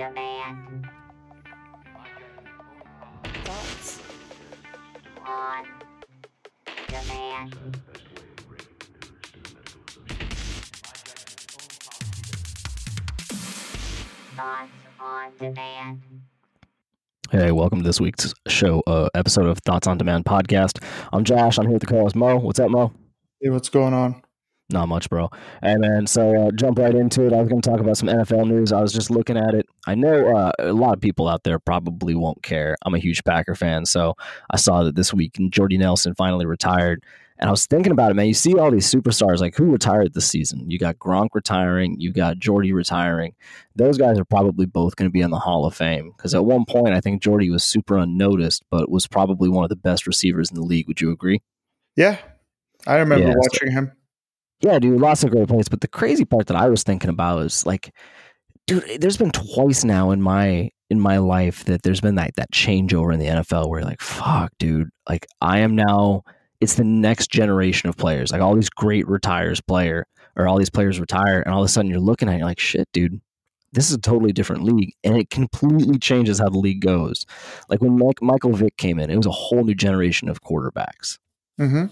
On demand. On demand. Hey, welcome to this week's show, uh, episode of Thoughts on Demand podcast. I'm Josh. I'm here with the co-host Moe. What's up, Moe? Hey, what's going on? Not much, bro. Hey, man. So uh, jump right into it. I was going to talk about some NFL news. I was just looking at it. I know uh, a lot of people out there probably won't care. I'm a huge Packer fan, so I saw that this week Jordy Nelson finally retired. And I was thinking about it, man. You see all these superstars, like who retired this season? You got Gronk retiring, you got Jordy retiring. Those guys are probably both going to be in the Hall of Fame because at one point I think Jordy was super unnoticed, but was probably one of the best receivers in the league. Would you agree? Yeah, I remember Yeah, so- watching him. Yeah, dude, lots of great plays. But the crazy part that I was thinking about is like, dude, there's been twice now in my in my life that there's been that that changeover in the NFL where you're like, fuck, dude, like I am now. It's the next generation of players. Like all these great retires player or all these players retire, and all of a sudden you're looking at it, you're like, shit, dude. This is a totally different league, and it completely changes how the league goes. Like when Mike, Michael Vick came in, it was a whole new generation of quarterbacks. hmm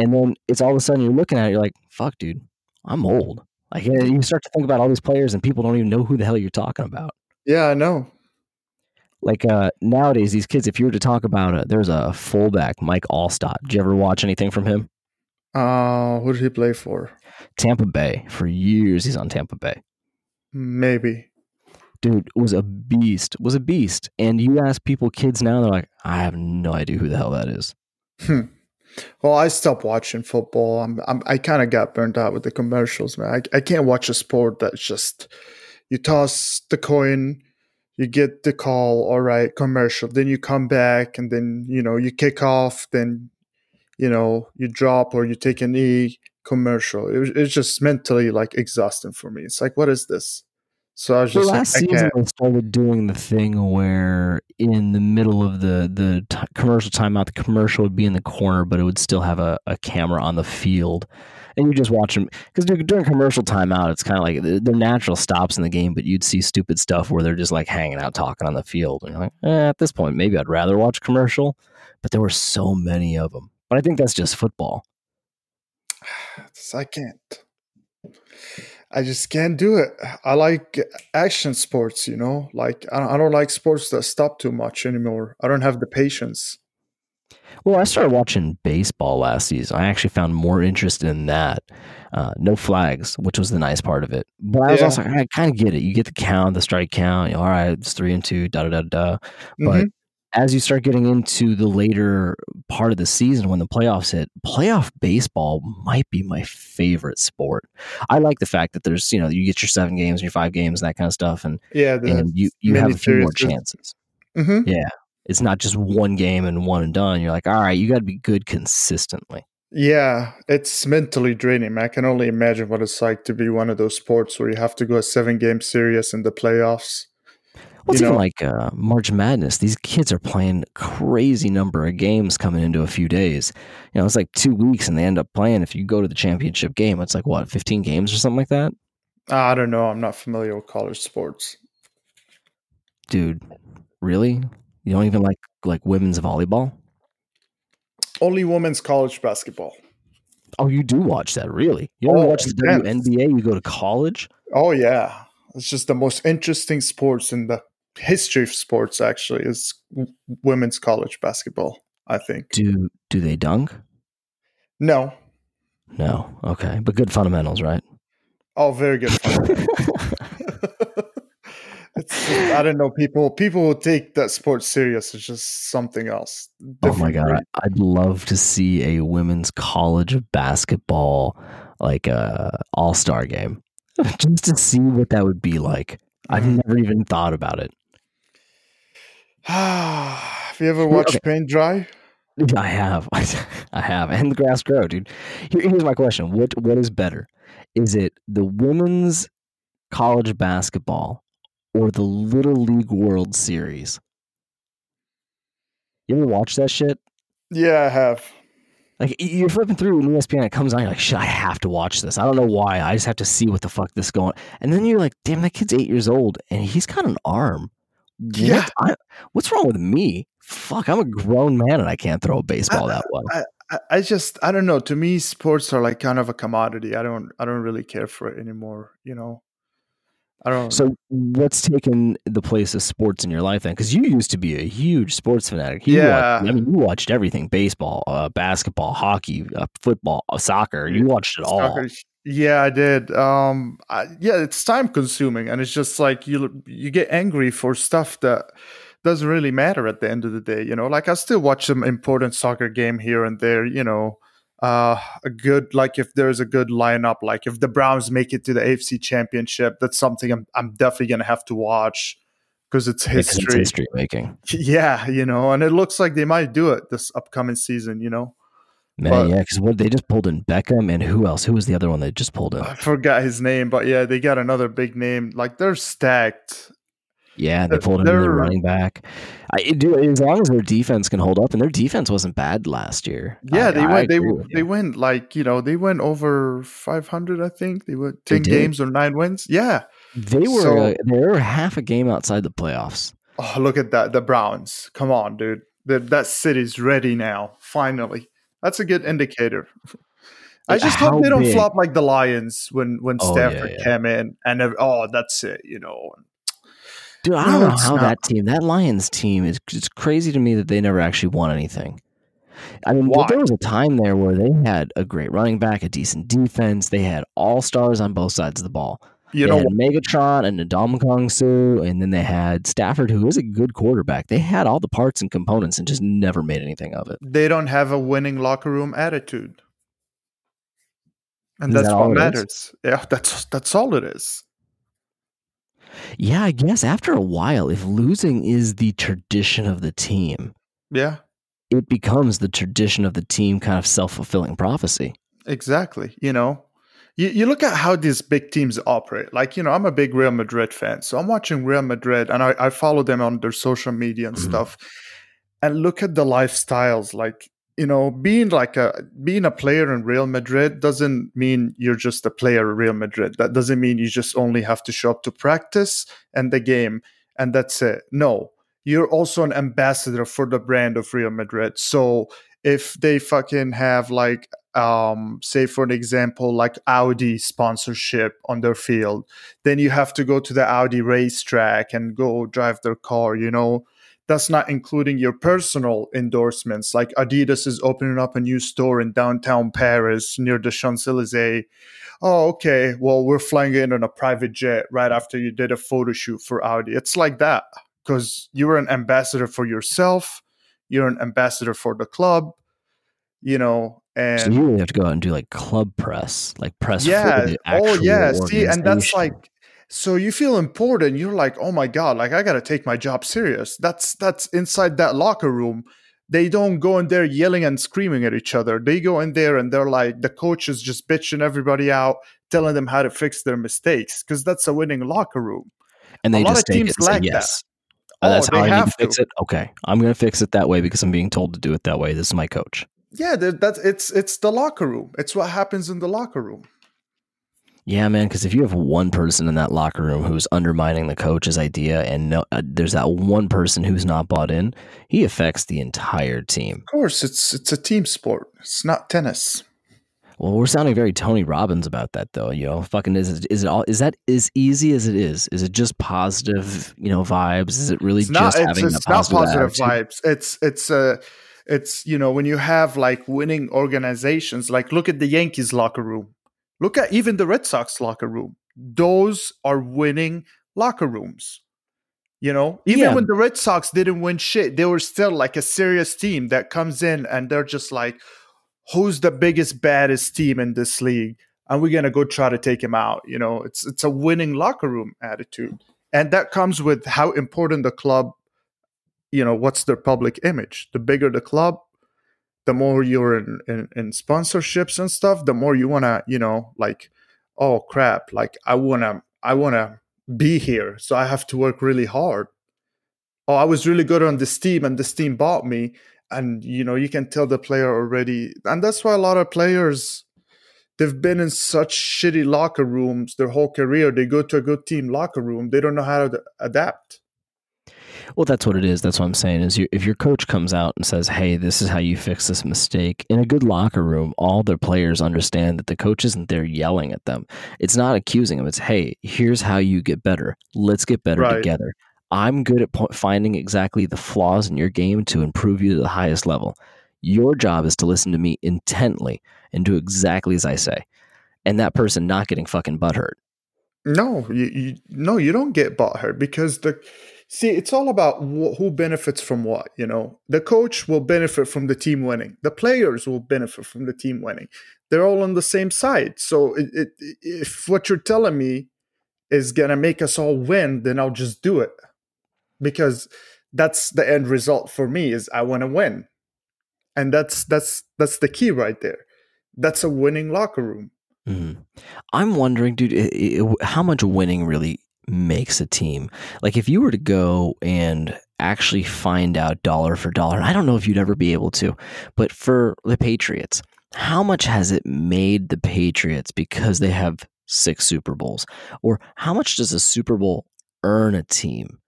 And then it's all of a sudden you're looking at it, you're like, fuck, dude, I'm old. Like you start to think about all these players and people don't even know who the hell you're talking about. Yeah, I know. Like uh, nowadays, these kids, if you were to talk about it, there's a fullback, Mike Alstott. Did you ever watch anything from him? Uh, who did he play for? Tampa Bay. For years, he's on Tampa Bay. Maybe. Dude was a beast, was a beast. And you ask people, kids now, they're like, I have no idea who the hell that is. Hmm. Well, I stopped watching football. I'm, I'm I kind of got burnt out with the commercials, man. I, I can't watch a sport that's just you toss the coin, you get the call, all right, commercial. Then you come back, and then you know you kick off, then you know you drop or you take an e commercial. It, it's just mentally like exhausting for me. It's like, what is this? So I was just last like, I season can't. started doing the thing where in the middle of the the t- commercial timeout, the commercial would be in the corner, but it would still have a, a camera on the field, and you just watch them because during commercial timeout, it's kind of like the- their natural stops in the game, but you'd see stupid stuff where they're just like hanging out talking on the field, and you're like, eh, at this point, maybe I'd rather watch commercial, but there were so many of them. But I think that's just football. I can't. I just can't do it. I like action sports, you know. Like I don't, I don't like sports that stop too much anymore. I don't have the patience. Well, I started watching baseball last season. I actually found more interest in that. Uh, no flags, which was the nice part of it. But I was Yeah. also, I kind of get it. You get the count, the strike count. You know, all right, it's three and two, da da da da. But Mhm. As you start getting into the later part of the season, when the playoffs hit, playoff baseball might be my favorite sport. I like the fact that there's, you know, you get your seven games, your five games, that kind of stuff, and yeah, and you you have a few more chances. Mhm. Yeah, it's not just one game and one and done. You're like, all right, you got to be good consistently. Yeah, it's mentally draining. I can only imagine what it's like to be one of those sports where you have to go a seven game series in the playoffs. Well, it's you even like uh, March Madness. These kids are playing crazy number of games coming into a few days. You know, it's like two weeks, and they end up playing. If you go to the championship game, it's like what, fifteen games or something like that, I don't know. I'm not familiar with college sports. dude. Really? You don't even like like women's volleyball? Only women's college basketball. Oh, you do watch that? Really? You don't Oh, watch the intense. WNBA? You go to college? Oh yeah, it's just the most interesting sports in the history of sports. Actually, is women's college basketball. I think. Do do they dunk? No. No. Okay, but good fundamentals, right? Oh, very good. just, I don't know. People people who take that sport serious is just something else. Oh my god, I'd love to see a women's college basketball like a all star game, just to see what that would be like. I've Mhm. never even thought about it. Have you ever watched okay. paint dry? I have, I have, and the grass grow, dude. Here- here's my question: What what is better? Is it the women's college basketball or the Little League World Series? You ever watch that shit? Yeah, I have. Like you're flipping through and ESPN it comes on, you're like, shit, I have to watch this. I don't know why. I just have to see what the fuck this going. And then you're like, damn, that kid's eight years old and he's got an arm. Yeah. I, what's wrong with me? Fuck, I'm a grown man and I can't throw a baseball that well. I, I just I don't know. To me, sports are like kind of a commodity. I don't I don't really care for it anymore. You know, I don't. So what's taken the place of sports in your life then? Because you used to be a huge sports fanatic. You Yeah. watched, I mean, you watched everything: baseball, uh, basketball, hockey, uh, football, uh, soccer. You watched it all. Soccer- Yeah, I did. Um, I, yeah, it's time consuming, and it's just like you you get angry for stuff that doesn't really matter at the end of the day. You know, like I still watch some important soccer game here and there. You know, uh, a good like if there's a good lineup, like if the Browns make it to the AFC Championship, that's something I'm I'm definitely gonna have to watch because it's Because it's history. history making. Yeah, you know, and it looks like they might do it this upcoming season. You know. Man, But- yeah, because what they just pulled in Beckham and who else? Who was the other one they just pulled in? I forgot his name, but yeah, they got another big name. Like they're stacked. Yeah, they pulled they're- running back. I do as long as their defense can hold up, and their defense wasn't bad last year. Yeah, I- they I went. They they went like you know they went over five hundred. I think they went ten did? games or nine wins. Yeah. They were So- uh, they were half a game outside the playoffs. Oh, look at that. The Browns. Come on, dude. That that city's ready now. Finally, that's a good indicator. I just how hope they don't big- flop like the Lions when when Oh, Stafford yeah. came in and oh that's it. You know. Dude, I don't know how not. that team, that Lions team, is it's crazy to me that they never actually won anything. I mean, there was a time there where they had a great running back, a decent defense. They had all stars on both sides of the ball. You they know Megatron and Ndamukong Suh, and then they had Stafford, who is a good quarterback. They had all the parts and components and just never made anything of it. they don't have a winning locker room attitude. And Is that's that what all it is? matters. Yeah, that's that's all it is. Yeah, I guess after a while, if losing is the tradition of the team, Yeah, it becomes the tradition of the team kind of self fulfilling prophecy. exactly. You know, you, you look at how these big teams operate. Like, you know, I'm a big Real Madrid fan. So I'm watching Real Madrid and I, I follow them on their social media and Mhm. stuff. And look at the lifestyles. Like, you know, being like a being a player in Real Madrid doesn't mean you're just a player in Real Madrid. That doesn't mean you just only have to show up to practice and the game and that's it. No. You're also an ambassador for the brand of Real Madrid. So if they fucking have like um say for an example like Audi sponsorship on their field then you have to go to the Audi racetrack and go drive their car you know? That's not including your personal endorsements like Adidas is opening up a new store in downtown Paris near the Champs-Élysées. Oh okay well we're flying in on a private jet right after you did a photo shoot for Audi. It's like that because you're an ambassador for yourself you're an ambassador for the club you know and so you really have to go out and do like club press, like press yeah for the oh yeah see and that's like so you feel important you're like oh my god like i gotta take my job serious that's that's inside that locker room they don't go in there yelling and screaming at each other they go in there and they're like the coach is just bitching everybody out telling them how to fix their mistakes because that's a winning locker room and they a lot just of teams it and say, that. yes. Oh, Oh, that's how I need to fix to. it. Okay, I'm going to fix it that way because I'm being told to do it that way. This is my coach. Yeah that's it's it's the locker room it's what happens in the locker room Yeah, man. Because if you have one person in that locker room who's undermining the coach's idea, and no, uh, there's that one person who's not bought in, he affects the entire team. of course it's it's a team sport it's not tennis Well, we're sounding very Tony Robbins about that, though. You know, fucking is it, is it all is that as easy as it is? Is it just positive, you know, vibes? Is it really it's just not it's, having it's not positive, positive attitude? vibes it's it's uh it's you know when you have like winning organizations like look at the yankees locker room. Look at even the red sox locker room. Those are winning locker rooms. You know even Yeah. when the red sox didn't win shit they were still like a serious team that comes in and they're just like who's the biggest baddest team in this league? And we're gonna go try to take him out. You know it's it's a winning locker room attitude. And that comes with how important the club you know what's their public image? The bigger the club the more you're in, in, in sponsorships and stuff the more you want to you know like oh crap like i want to i want to be here so i have to work really hard. Oh i was really good on this team and this team bought me and you know you can tell the player already and that's why a lot of players they've been in such shitty locker rooms their whole career. They go to a good team locker room they don't know how to adapt Well, that's what it is. That's what I'm saying. Is you, if your coach comes out and says, "Hey, this is how you fix this mistake," in a good locker room, all their players understand that the coach isn't there yelling at them. It's not accusing them. It's, "Hey, here's how you get better. Let's get better Right. together." I'm good at po- finding exactly the flaws in your game to improve you to the highest level. Your job is to listen to me intently and do exactly as I say, and that person not getting fucking butthurt. no you, you no you don't get butthurt because the see it's all about wh- who benefits from what you know? The coach will benefit from the team winning. The players will benefit from the team winning. They're all on the same side. So it, it, if what you're telling me is gonna make us all win then i'll just do it. Because that's the end result for me is i want to win. And that's that's that's the key right there. That's a winning locker room. Mhm. I'm wondering, dude, how much winning really makes a team? Like, if you were to go and actually find out dollar for dollar, I don't know if you'd ever be able to, but for the Patriots, how much has it made the Patriots because they have six Super Bowls? Or how much does a Super Bowl earn a team?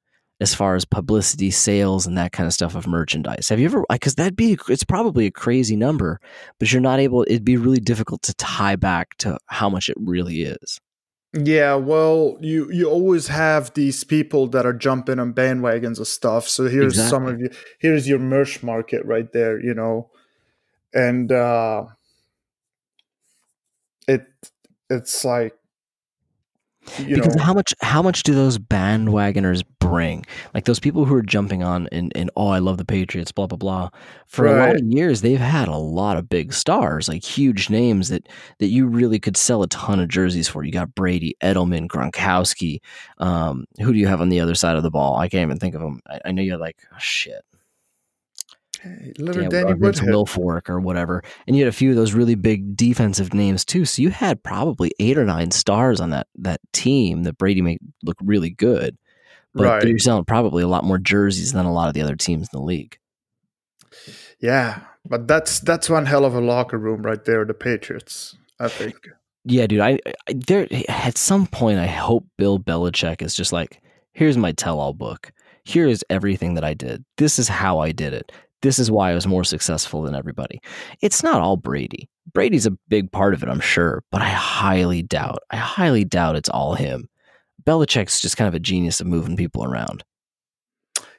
As far as publicity, sales, and that kind of stuff of merchandise, have you ever? Because that'd be it's probably a crazy number, but you're not able it'd be really difficult to tie back to how much it really is Yeah, well, you you always have these people that are jumping on bandwagons of stuff. So here's some of you. Here's your merch market right there. You know, and uh, it it's like you because know how much how much do those bandwagoners bring? Like those people who are jumping on and, and oh i love the patriots blah blah blah. For a lot of years they've had a lot of big stars like huge names that that you really could sell a ton of jerseys for. You got brady edelman gronkowski um, who do you have on the other side of the ball? I can't even think of them i, I know you're like oh, shit little yeah, Danny or Vince Woodhead. Or whatever. And you had a few of those really big defensive names too. So you had probably eight or nine stars on that that team that Brady made look really good. But Right. you're selling probably a lot more jerseys than a lot of the other teams in the league. Yeah, but that's that's one hell of a locker room right there. The Patriots, I think. Yeah, dude. I, I there at some point I hope Bill Belichick is just like, here's my tell-all book. Here is everything that I did. This is how I did it. This is why I was more successful than everybody. It's not all Brady. Brady's a big part of it, I'm sure, but I highly doubt. I highly doubt it's all him. Belichick's just kind of a genius of moving people around.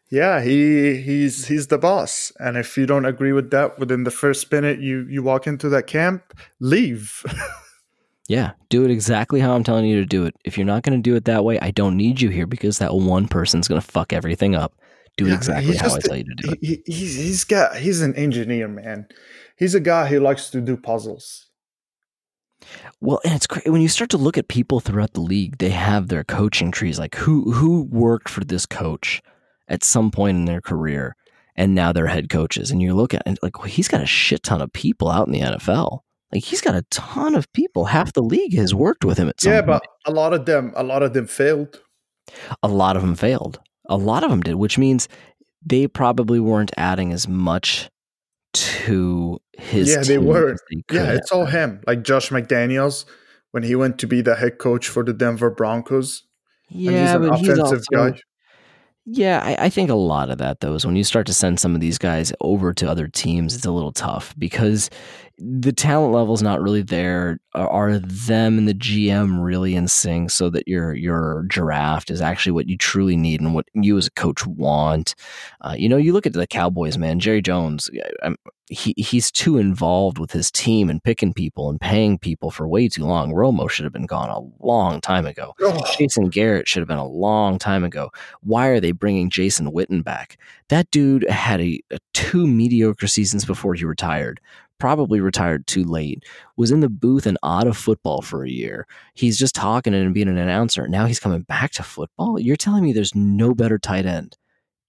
Yeah, he he's he's the boss, and if you don't agree with that within the first minute you you walk into that camp, leave. Yeah, do it exactly how I'm telling you to do it. If you're not going to do it that way, I don't need you here because that one person's going to fuck everything up. Do Yeah, exactly how I tell you to do it. he, he's he's got he's an engineer, man. He's a guy who likes to do puzzles. Well, and it's great when you start to look at people throughout the league. They have their coaching trees, like who who worked for this coach at some point in their career, and now they're head coaches. And you look at it like well, he's got a shit ton of people out in the NFL. Like he's got a ton of people. Half the league has worked with him at some Yeah, point. but a lot of them, a lot of them failed. a lot of them failed. A lot of them did, which means they probably weren't adding as much to his. Yeah, they weren't. they Yeah, it's all him. Like Josh McDaniels when he went to be the head coach for the Denver Broncos. and he's Yeah, an but he's offensive also, guy. Yeah, I, I think a lot of that though is when you start to send some of these guys over to other teams, it's a little tough because the talent level is not really there. Are, are them and the GM really in sync so that your your draft is actually what you truly need and what you as a coach want? Uh, you know, you look at the Cowboys, man. Jerry Jones, I'm, he he's too involved with his team and picking people and paying people for way too long. Romo should have been gone a long time ago. Oh, Jason Garrett should have been a long time ago. Why are they bringing Jason Witten back? That dude had a, a two mediocre seasons before he retired. Probably retired too late. Was in the booth and out of football for a year. He's just talking and being an announcer. Now he's coming back to football. You're telling me there's no better tight end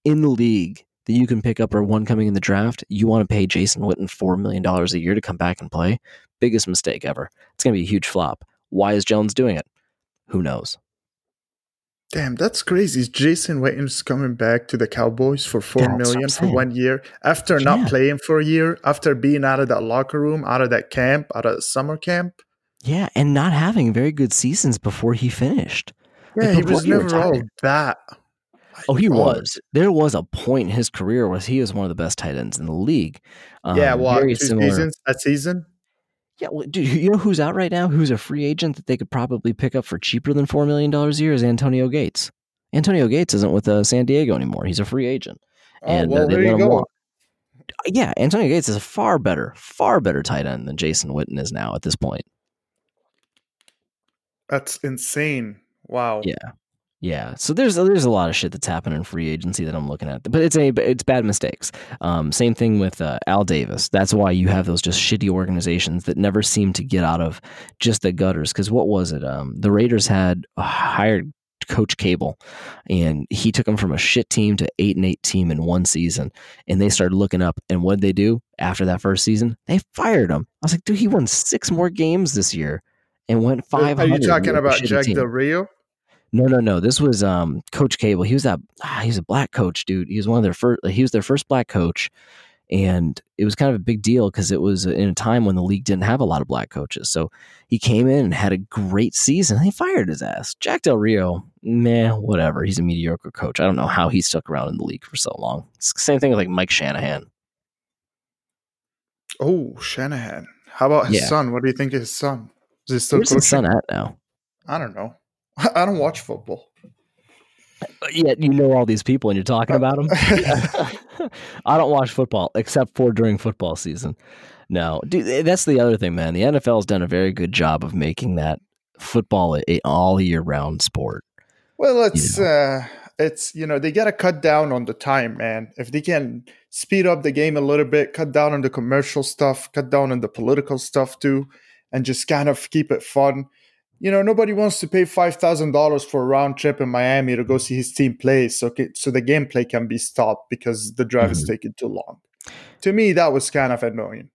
in the league that you can pick up or one coming in the draft? You want to pay Jason Witten four million dollars a year to come back and play? Biggest mistake ever. It's going to be a huge flop. Why is Jones doing it? Who knows? Damn, that's crazy. Is Jason Witten's coming back to the Cowboys for four That's million for one year after Yeah. not playing for a year, after being out of that locker room, out of that camp, out of summer camp? Yeah, and not having very good seasons before he finished. Yeah, Like, he was he never all that. Oh, he God. was. There was a point in his career where he was one of the best tight ends in the league. Um, yeah, well, two similar. seasons, that season. Yeah, well, dude, you know who's out right now? Who's a free agent that they could probably pick up for cheaper than four million dollars a year? Is Antonio Gates. Antonio Gates isn't with uh, San Diego anymore. He's a free agent, Oh, and well, uh, they there let you him go. walk. Yeah, Antonio Gates is a far better, far better tight end than Jason Witten is now at this point. That's insane. Wow. Yeah. Yeah, so there's there's a lot of shit that's happening in free agency that I'm looking at, but it's a it's bad mistakes. Um, same thing with uh, Al Davis. That's why you have those just shitty organizations that never seem to get out of just the gutters. Because what was it? Um, the Raiders had uh, hired Coach Cable, and he took them from a shit team to eight and eight team in one season, and they started looking up. And what did they do after that first season? They fired him. I was like, dude, he won six more games this year and went five. Are you talking about Jack Del Rio? No, no, no. This was um, Coach Cable. He was that. Ah, he was a black coach, dude. He was one of their first. He was their first black coach, and it was kind of a big deal because it was in a time when the league didn't have a lot of black coaches. So he came in and had a great season. They fired his ass. Jack Del Rio, meh, whatever. He's a mediocre coach. I don't know how he stuck around in the league for so long. It's the same thing with like Mike Shanahan. Oh, Shanahan. How about his Yeah. son? What do you think of his son? Is he still Where's his coaching? son at now? I don't know. I don't watch football. Uh, Yet you know all these people and you're talking uh, about them. I don't watch football except for during football season. No, dude, eh, that's the other thing, man. The NFL has done a very good job of making that football a, a all year round sport. Well, it's uh it's you know, they gotta cut down on the time, man. If they can speed up the game a little bit, cut down on the commercial stuff, cut down on the political stuff too, and just kind of keep it fun. You know, nobody wants to pay five thousand dollars for a round trip in Miami to go see his team play, so so the gameplay can be stopped because the drive is Mhm. taking too long. To me, that was kind of annoying.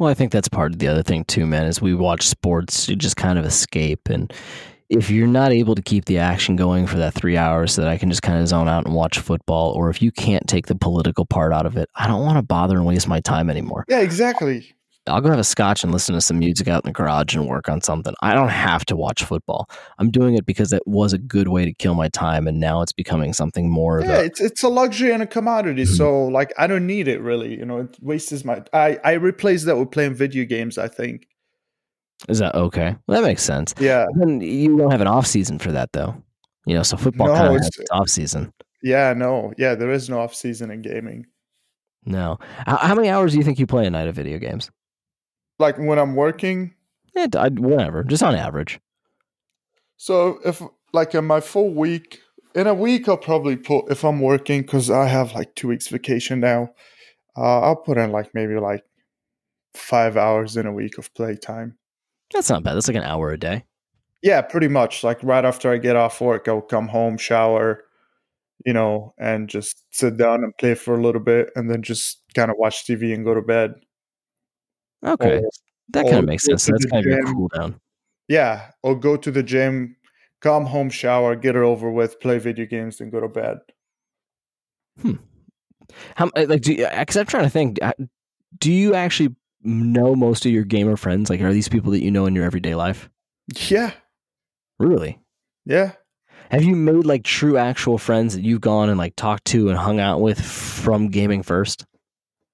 Well, I think that's part of the other thing too, man. Is we watch sports, you just kind of escape, and if you're not able to keep the action going for that three hours, so that I can just kind of zone out and watch football, or if you can't take the political part out of it, I don't want to bother and waste my time anymore. Yeah, exactly. I'll go have a scotch and listen to some music out in the garage and work on something. I don't have to watch football. I'm doing it because it was a good way to kill my time, and now it's becoming something more Yeah, of a. it's it's a luxury and a commodity. Mhm. So like I don't need it really. You know, it wastes my I I replace that with playing video games, I think. Is that okay? Well, that makes sense. Yeah. Then you don't have an off season for that, though. You know, so football No, kind of has its off season. Yeah, no. Yeah, there is no off season in gaming. No. How, how many hours do you think you play a night of video games? Like when I'm working, Eh, I, whatever, just on average. so if like in my full week, in a week I'll probably put if I'm working cuz I have like 2 weeks vacation now. Uh, I'll put in like maybe like 5 hours in a week of playtime. That's not bad. That's like an hour a day. Yeah, pretty much. Like right after I get off work, I'll come home, shower, you know, and just sit down and play for a little bit and then just kind of watch TV and go to bed. Okay, Or- that kind of makes sense. That's kind of your cool down. yeah, or go to the gym, come home, shower, get it over with, play video games, and go to bed. Hmm. How like do because I'm trying to think. Do you actually know most of your gamer friends? Like, are these people that you know in your everyday life? Yeah, Really? yeah. Have you made like true actual friends that you've gone and like talked to and hung out with from gaming first?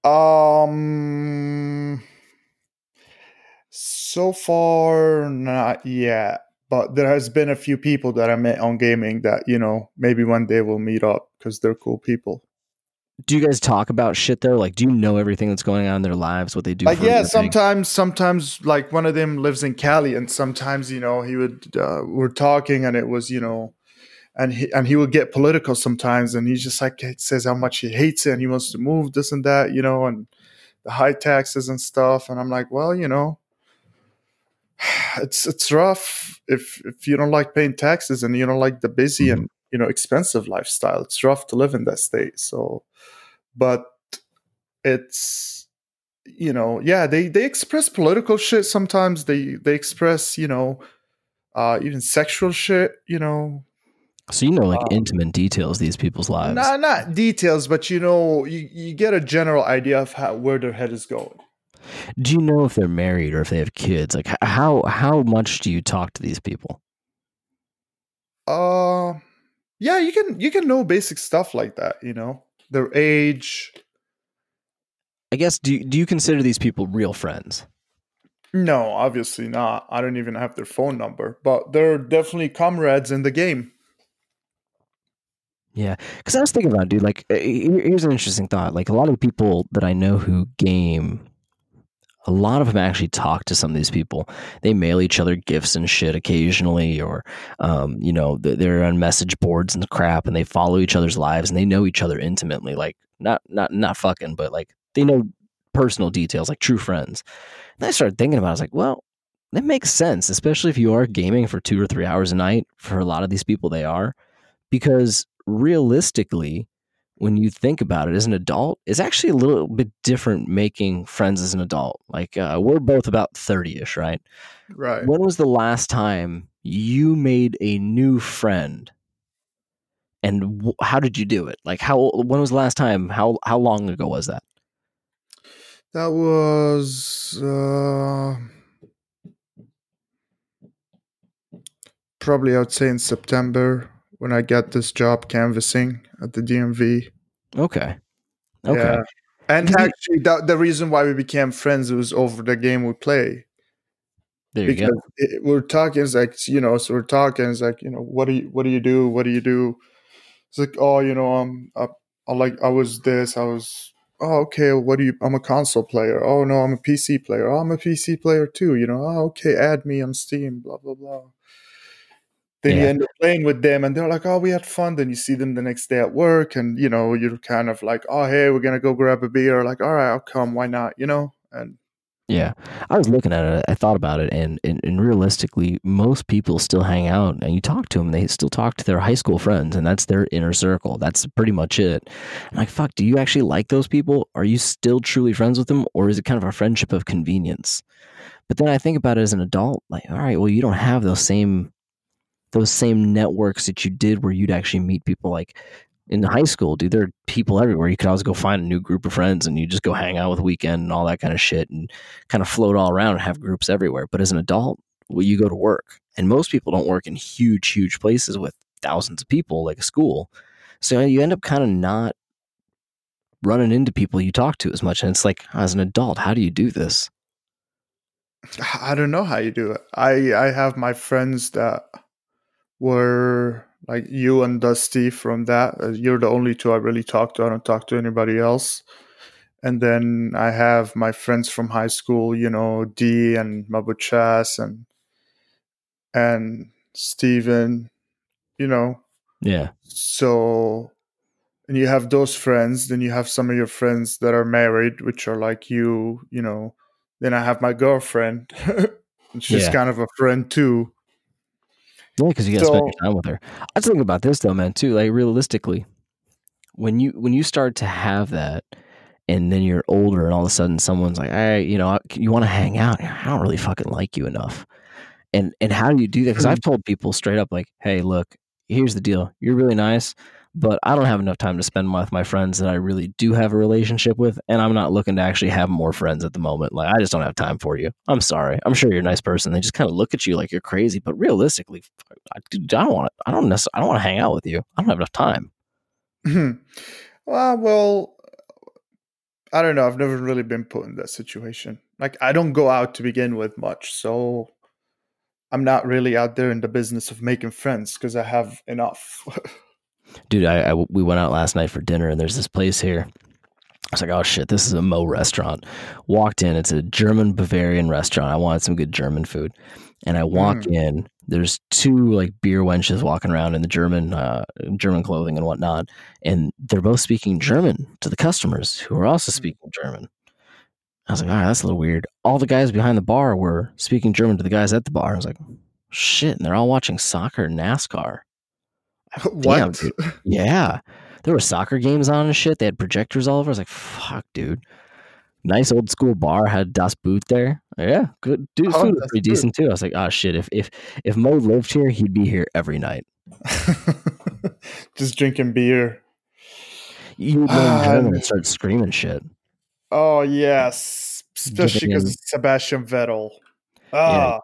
Um, so far not yet, but there has been a few people that I met on gaming that you know maybe one day we'll meet up because they're cool people. Do you guys talk about shit though? Like, do you know everything that's going on in their lives? What they do? like yeah sometimes sometimes like one of them lives in cali and sometimes you know he would uh, we're talking and it was you know and he and he would get political sometimes and he's just like says how much he hates it and he wants to move this and that you know and the high taxes and stuff and i'm like well you know it's it's rough if if you don't like paying taxes and you don't like the busy and you know expensive lifestyle it's rough to live in that state so but it's you know yeah they they express political shit sometimes they they express you know uh even sexual shit you know So you know like Um, intimate details these people's lives. Not not details, but you know, you, you get a general idea of how where their head is going. Do you know if they're married or if they have kids? Like how how much do you talk to these people? Uh yeah, you can you can know basic stuff like that, you know. Their age. I guess do you, do you consider these people real friends? No, obviously not. I don't even have their phone number, but they're definitely comrades in the game. Yeah, because I was thinking about, it, dude. Like, uh, here's an interesting thought. Like, a lot of people that I know who game, a lot of them actually talk to some of these people. They mail each other gifts and shit occasionally, or, um, you know, they're on message boards and crap, and they follow each other's lives and they know each other intimately. Like, not not not fucking, but like they know personal details, like true friends. And I started thinking about, it, I was like, well, that makes sense, especially if you are gaming for two or three hours a night. For a lot of these people, they are because realistically, when you think about it as an adult, it's actually a little bit different making friends as an adult. Like uh, we're both about 30 ish, right? Right. When was the last time you made a new friend? And w- how did you do it? Like how when was the last time? How how long ago was that? That was uh, probably I would say in September when I got this job canvassing at the DMV. Okay. Okay. Yeah. And actually, that, the reason why we became friends was over the game we play. There you because go. it, we're talking, it's like you know, so we're talking, it's like you know, what do you, what do you do, what do you do? It's like, oh, you know, I'm, I, I like, I was this, I was, oh, okay, what do you? I'm a console player. Oh no, I'm a PC player. Oh, I'm a PC player too. You know, oh, okay, add me on Steam. Blah blah blah. Then you end up playing with them, and they're like, "Oh, we had fun." Then you see them the next day at work, and you know, you're kind of like, "Oh, hey, we're gonna go grab a beer." Like, all right, I'll come. Why not? You know, and Yeah, I was looking at it. I thought about it, and, and and realistically, most people still hang out, and you talk to them. They still talk to their high school friends, and that's their inner circle. That's pretty much it. I'm like, fuck. Do you actually like those people? Are you still truly friends with them, or is it kind of a friendship of convenience? But then I think about it as an adult. Like, all right, well, you don't have those same those same networks that you did, where you'd actually meet people. Like in high school, dude, there are people everywhere. You could always go find a new group of friends, and you just go hang out with weekend and all that kind of shit, and kind of float all around and have groups everywhere. But as an adult, well, you go to work, and most people don't work in huge, huge places with thousands of people like a school. So you end up kind of not running into people you talk to as much. And it's like, as an adult, how do you do this? I don't know how you do it. I I have my friends that were like you and Dusty from that. Uh, You're the only two I really talk to. I don't talk to anybody else. And then I have my friends from high school, you know, D and Mabuchas and and Steven, you know. Yeah. So and you have those friends, then you have some of your friends that are married, which are like you, you know. Then I have my girlfriend. she's Yeah. kind of a friend too. Yeah, because you gotta spend your time with her. I was thinking about this though, man, too. Like realistically, when you when you start to have that, and then you're older, and all of a sudden someone's like, "Hey, you know, you want to hang out? I don't really fucking like you enough." And and how do you do that? Because I've hmm. told people straight up, like, "Hey, look, here's the deal. You're really nice, but I don't have enough time to spend with my friends that I really do have a relationship with, and I'm not looking to actually have more friends at the moment. Like, I just don't have time for you. I'm sorry. I'm sure you're a nice person. They just kind of look at you like you're crazy, but realistically, I, don't want to. I don't necessarily. I don't want to hang out with you. I don't have enough time. well, well, I don't know. I've never really been put in that situation. Like, I don't go out to begin with much, so I'm not really out there in the business of making friends because I have enough. dude I, I we went out last night for dinner and there's this place here. I was like oh shit this is a Moe restaurant. Walked in it's a german bavarian restaurant. I wanted some good german food. And i walk in there's two like beer wenches walking around in the german uh, german clothing and whatnot and they're both speaking german to the customers who are also Hmm. speaking german. I was like all right that's a little weird. All the guys behind the bar were speaking german to the guys at the bar. I was like shit and they're all watching soccer nascar what? dude. Yeah. There were soccer games on and shit. They had projectors all over. I was like, fuck, dude. nice old school bar had Das Boot there. Yeah, good dude. Oh, food was pretty decent too. I was like, oh shit, if if if Moe lived here, he'd be here every night. Just drinking beer. You would Ah, learn German and- and start screaming shit. Oh yes, especially because Sebastian Vettel. Ah,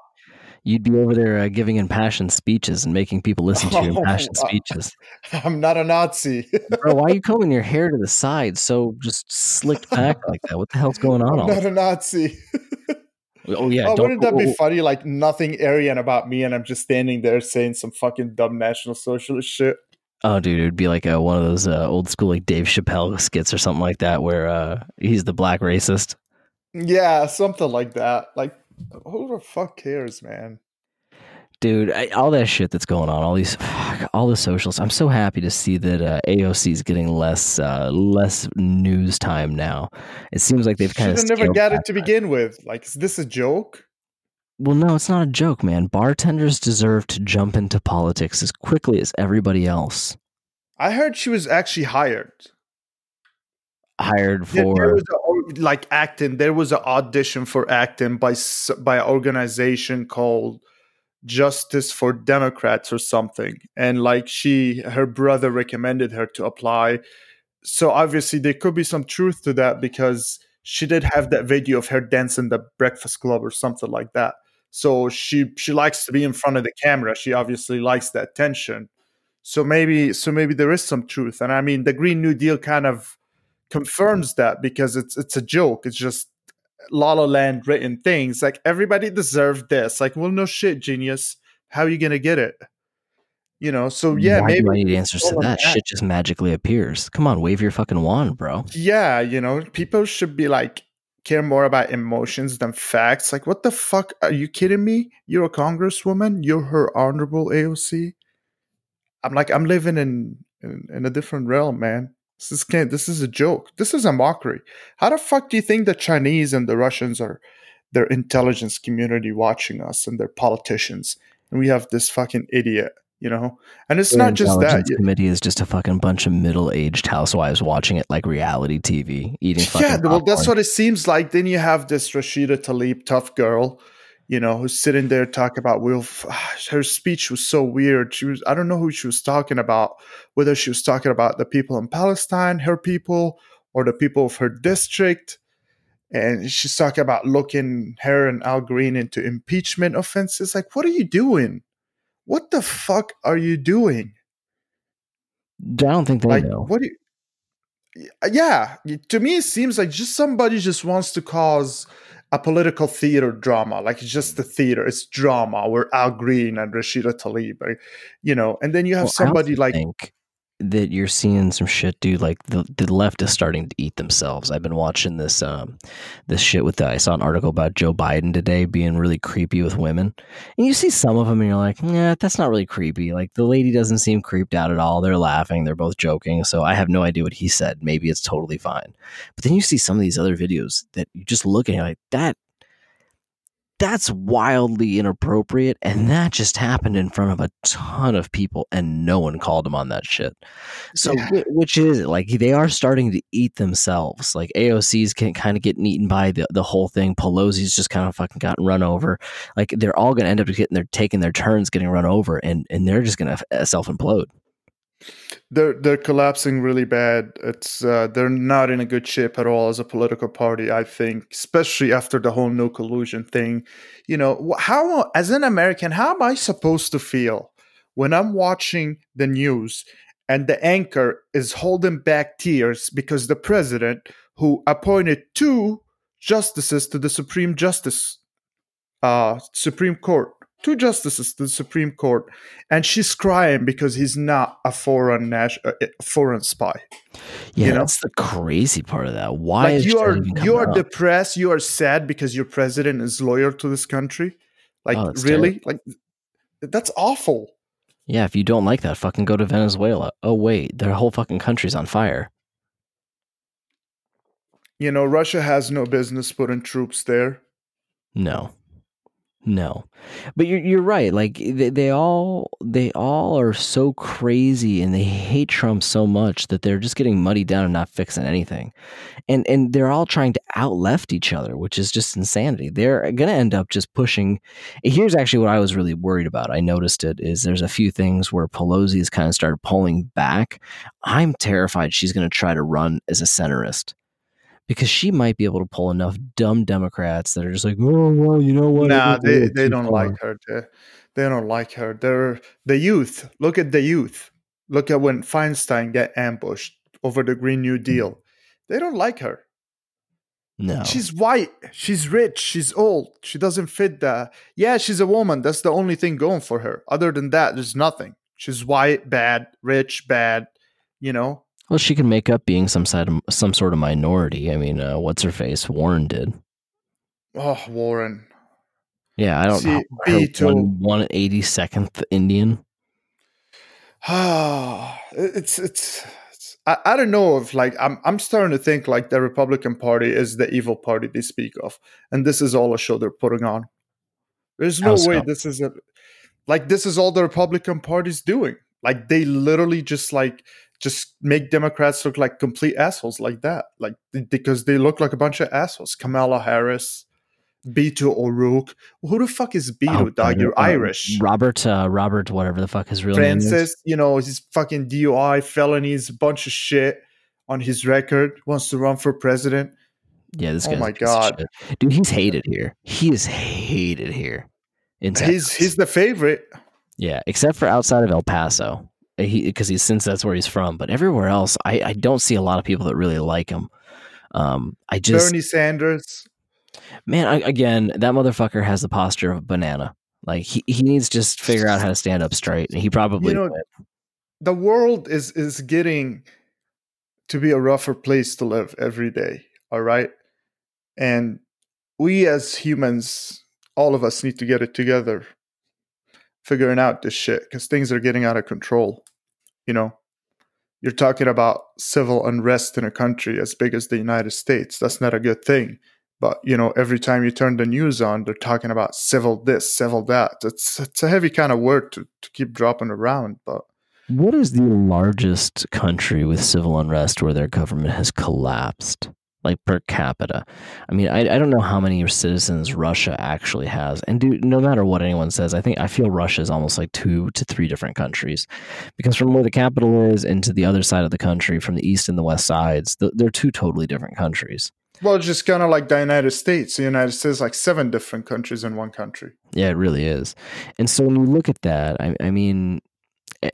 You'd be over there uh, giving impassioned speeches and making people listen to your Oh, impassioned wow. speeches. I'm not a Nazi. Bro, why are you combing your hair to the side so just slicked back like that? What the hell's going on? I'm not a Nazi. oh yeah, oh, wouldn't that be oh, funny? Like nothing Aryan about me, and I'm just standing there saying some fucking dumb national socialist shit. Oh, dude, it'd be like uh one of those uh, old school like Dave Chappelle skits or something like that, where uh, he's the black racist. Yeah, something like that. Like, who the fuck cares, man? Dude, I, all that shit that's going on, all these, all the socials. I'm so happy to see that uh, AOC is getting less, uh, less news time now. It seems like they've kind of never got it to back. begin with. Like, is this a joke? Well, no, it's not a joke, man. Bartenders deserve to jump into politics as quickly as everybody else. I heard she was actually hired. Hired Yeah, there for was a, like acting. There was an audition for acting by by an organization called Justice for Democrats or something, and like she, her brother recommended her to apply. So obviously there could be some truth to that because she did have that video of her dancing the Breakfast Club or something like that. So she she likes to be in front of the camera. She obviously likes the attention. So maybe so maybe there is some truth. And I mean the Green New Deal kind of confirms that because it's it's a joke. It's just La La Land written things. Like everybody deserved this. Like, well, no shit, genius. How are you gonna get it? You know. So yeah, Why maybe do I need answers to that? that. Shit just magically appears. Come on, wave your fucking wand, bro. yeah, you know, people should be like care more about emotions than facts. Like, what the fuck? Are you kidding me? You're a congresswoman. You're her honorable AOC. I'm like, I'm living in in, in a different realm, man. This is can't. This is a joke. This is a mockery. How the fuck do you think the Chinese and the Russians are their intelligence community watching us and their politicians, and we have this fucking idiot, you know? And it's Their not just that. committee is just a fucking bunch of middle-aged housewives watching it like reality TV, eating fucking Yeah, well, that's what it seems like. Then you have this Rashida Tlaib tough girl, you know, who's sitting there talking about Will. Her speech was so weird. She was, I don't know who she was talking about, whether she was talking about the people in Palestine, her people, or the people of her district. And she's talking about looking her and Al Green into impeachment offenses. Like, what are you doing? What the fuck are you doing? I don't think they like know. what do you yeah to me it seems like just somebody just wants to cause a political theater drama like it's just mm. the theater it's drama where al green and rashida tlaib you know and then you have Well, somebody like think that you're seeing some shit, dude. Like the the left is starting to eat themselves. I've been watching this um this shit with the, I saw an article about Joe Biden today being really creepy with women, and you see some of them, and you're like, yeah, that's not really creepy. Like the lady doesn't seem creeped out at all. They're laughing. They're both joking. So I have no idea what he said. Maybe it's totally fine. But then you see some of these other videos that you just look at, and like that. That's wildly inappropriate, and that just happened in front of a ton of people, and no one called him on that shit. So, Yeah. which is it? Like they are starting to eat themselves. Like AOC's can kind of getting eaten by the, the whole thing. Pelosi's just kind of fucking gotten run over. Like they're all going to end up getting their taking their turns getting run over, and and they're just going to uh, self implode. They're they're collapsing really bad. It's uh, they're not in a good shape at all as a political party i think especially after the whole no collusion thing. You know how as an american how am i supposed to feel when i'm watching the news and the anchor is holding back tears because the president who appointed two justices to the supreme justice uh supreme court two justices to the supreme court and she's crying because he's not a foreign national uh, foreign spy Yeah, You know? that's the crazy part of that. Why like is you are you are up? depressed you are sad because your president is loyal to this country like Oh, really like that's awful Yeah, if you don't like that, fucking go to Venezuela. Oh wait, their whole fucking country's on fire. you know russia has no business putting troops there No. No, but you're you're right. Like they, they all they all are so crazy and they hate Trump so much that they're just getting muddied down and not fixing anything, and and they're all trying to out left each other, which is just insanity. They're to end up just pushing. Here's actually what I was really worried about. I noticed it is there's a few things where Pelosi has kind of started pulling back. I'm terrified she's to try to run as a centrist because she might be able to pull enough dumb Democrats that are just like, oh well, you know what? Nah, they, they don't far." like her. They, they don't like her. They're the youth. Look at the youth. Look at when Feinstein get ambushed over the Green New mm. Deal. They don't like her. No, She's white. She's rich. She's old. She doesn't fit the. Yeah, she's a woman. That's the only thing going for her. Other than that, there's nothing. She's white, bad, rich, bad. You know. Well, she can make up being some side of, some sort of minority. I mean, uh, what's her face? Warren did. Oh, Warren. Yeah, I don't See, know. one one eighty second Indian. Ah, it's it's. it's I, I don't know if like I'm I'm starting to think like the Republican Party is the evil party they speak of, and this is all a show they're putting on. There's no How way so? this is a like this is all the Republican Party's doing. Like they literally just like just make Democrats look like complete assholes like that. Like because they look like a bunch of assholes. Kamala Harris, Beto O'Rourke. Who the fuck is Beto, Oh, dog? You're uh, Irish. Robert, uh, Robert, whatever the fuck his real name is. Francis, you know, his fucking DUI felonies, a bunch of shit on his record, wants to run for president. Yeah, this Oh my God. dude, he's hated here. He is hated here. In He's he's the favorite. Yeah, except for outside of El Paso, he because he's since that's where he's from. But everywhere else, I, I don't see a lot of people that really like him. Um, I just Bernie Sanders. man, I, again, that motherfucker has the posture of a banana. Like he, he needs to just figure out how to stand up straight, and he probably You know. The world is is getting to be a rougher place to live every day. All right. And we as humans, all of us need to get it together, figuring out this shit because things are getting out of control. You know, you're talking about civil unrest in a country as big as the United States. That's not a good thing. But you know, every time you turn the news on, they're talking about civil this, civil that. It's it's a heavy kind of word to, to keep dropping around. But What is the largest country with civil unrest where their government has collapsed, like per capita? I mean, I, I don't know how many citizens Russia actually has. And dude, no matter what anyone says, I think I feel Russia is almost like two to three different countries, because from where the capital is into the other side of the country, from the east and the west sides, th- they're two totally different countries. well, it's just kind of like the United States. The United States is like seven different countries in one country. Yeah, it really is. And so when you look at that, I, I mean, eh,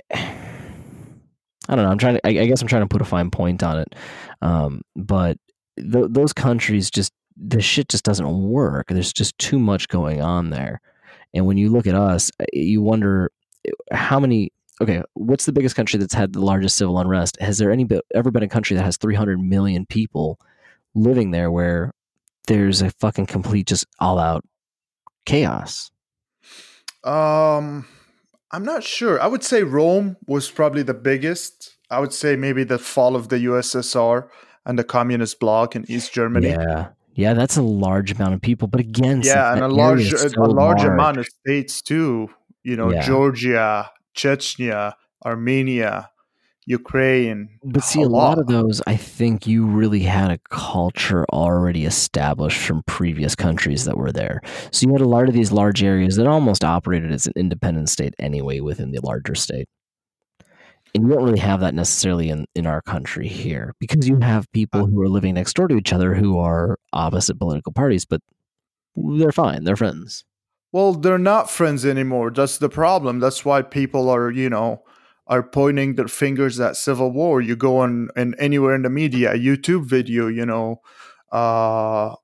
I don't know. I'm trying to. I, I guess I'm trying to put a fine point on it. Um, but th- those countries just the shit just doesn't work. There's just too much going on there. And when you look at us, eh, you wonder eh, how many. Okay, what's the biggest country that's had the largest civil unrest? Has there any ever been a country that has 300 million people living there where there's a fucking complete, just all out chaos? Um, I'm not sure. I would say Rome was probably the biggest. I would say maybe the fall of the USSR and the communist bloc in East Germany. Yeah, yeah, that's a large amount of people. But again, Yeah, and a large, a, so a large large- amount of states too. You know, Yeah. Georgia, Chechnya, Armenia, Ukraine. But see, a lot of those, I think you really had a culture already established from previous countries that were there. So you had a lot of these large areas that almost operated as an independent state anyway within the larger state. And you don't really have that necessarily in, in our country here because you have people who are living next door to each other who are opposite political parties, but they're fine. They're friends. Well, they're not friends anymore. That's the problem. That's why people are, you know, are pointing their fingers at civil war. You go on and anywhere in the media, a YouTube video, you know, uh,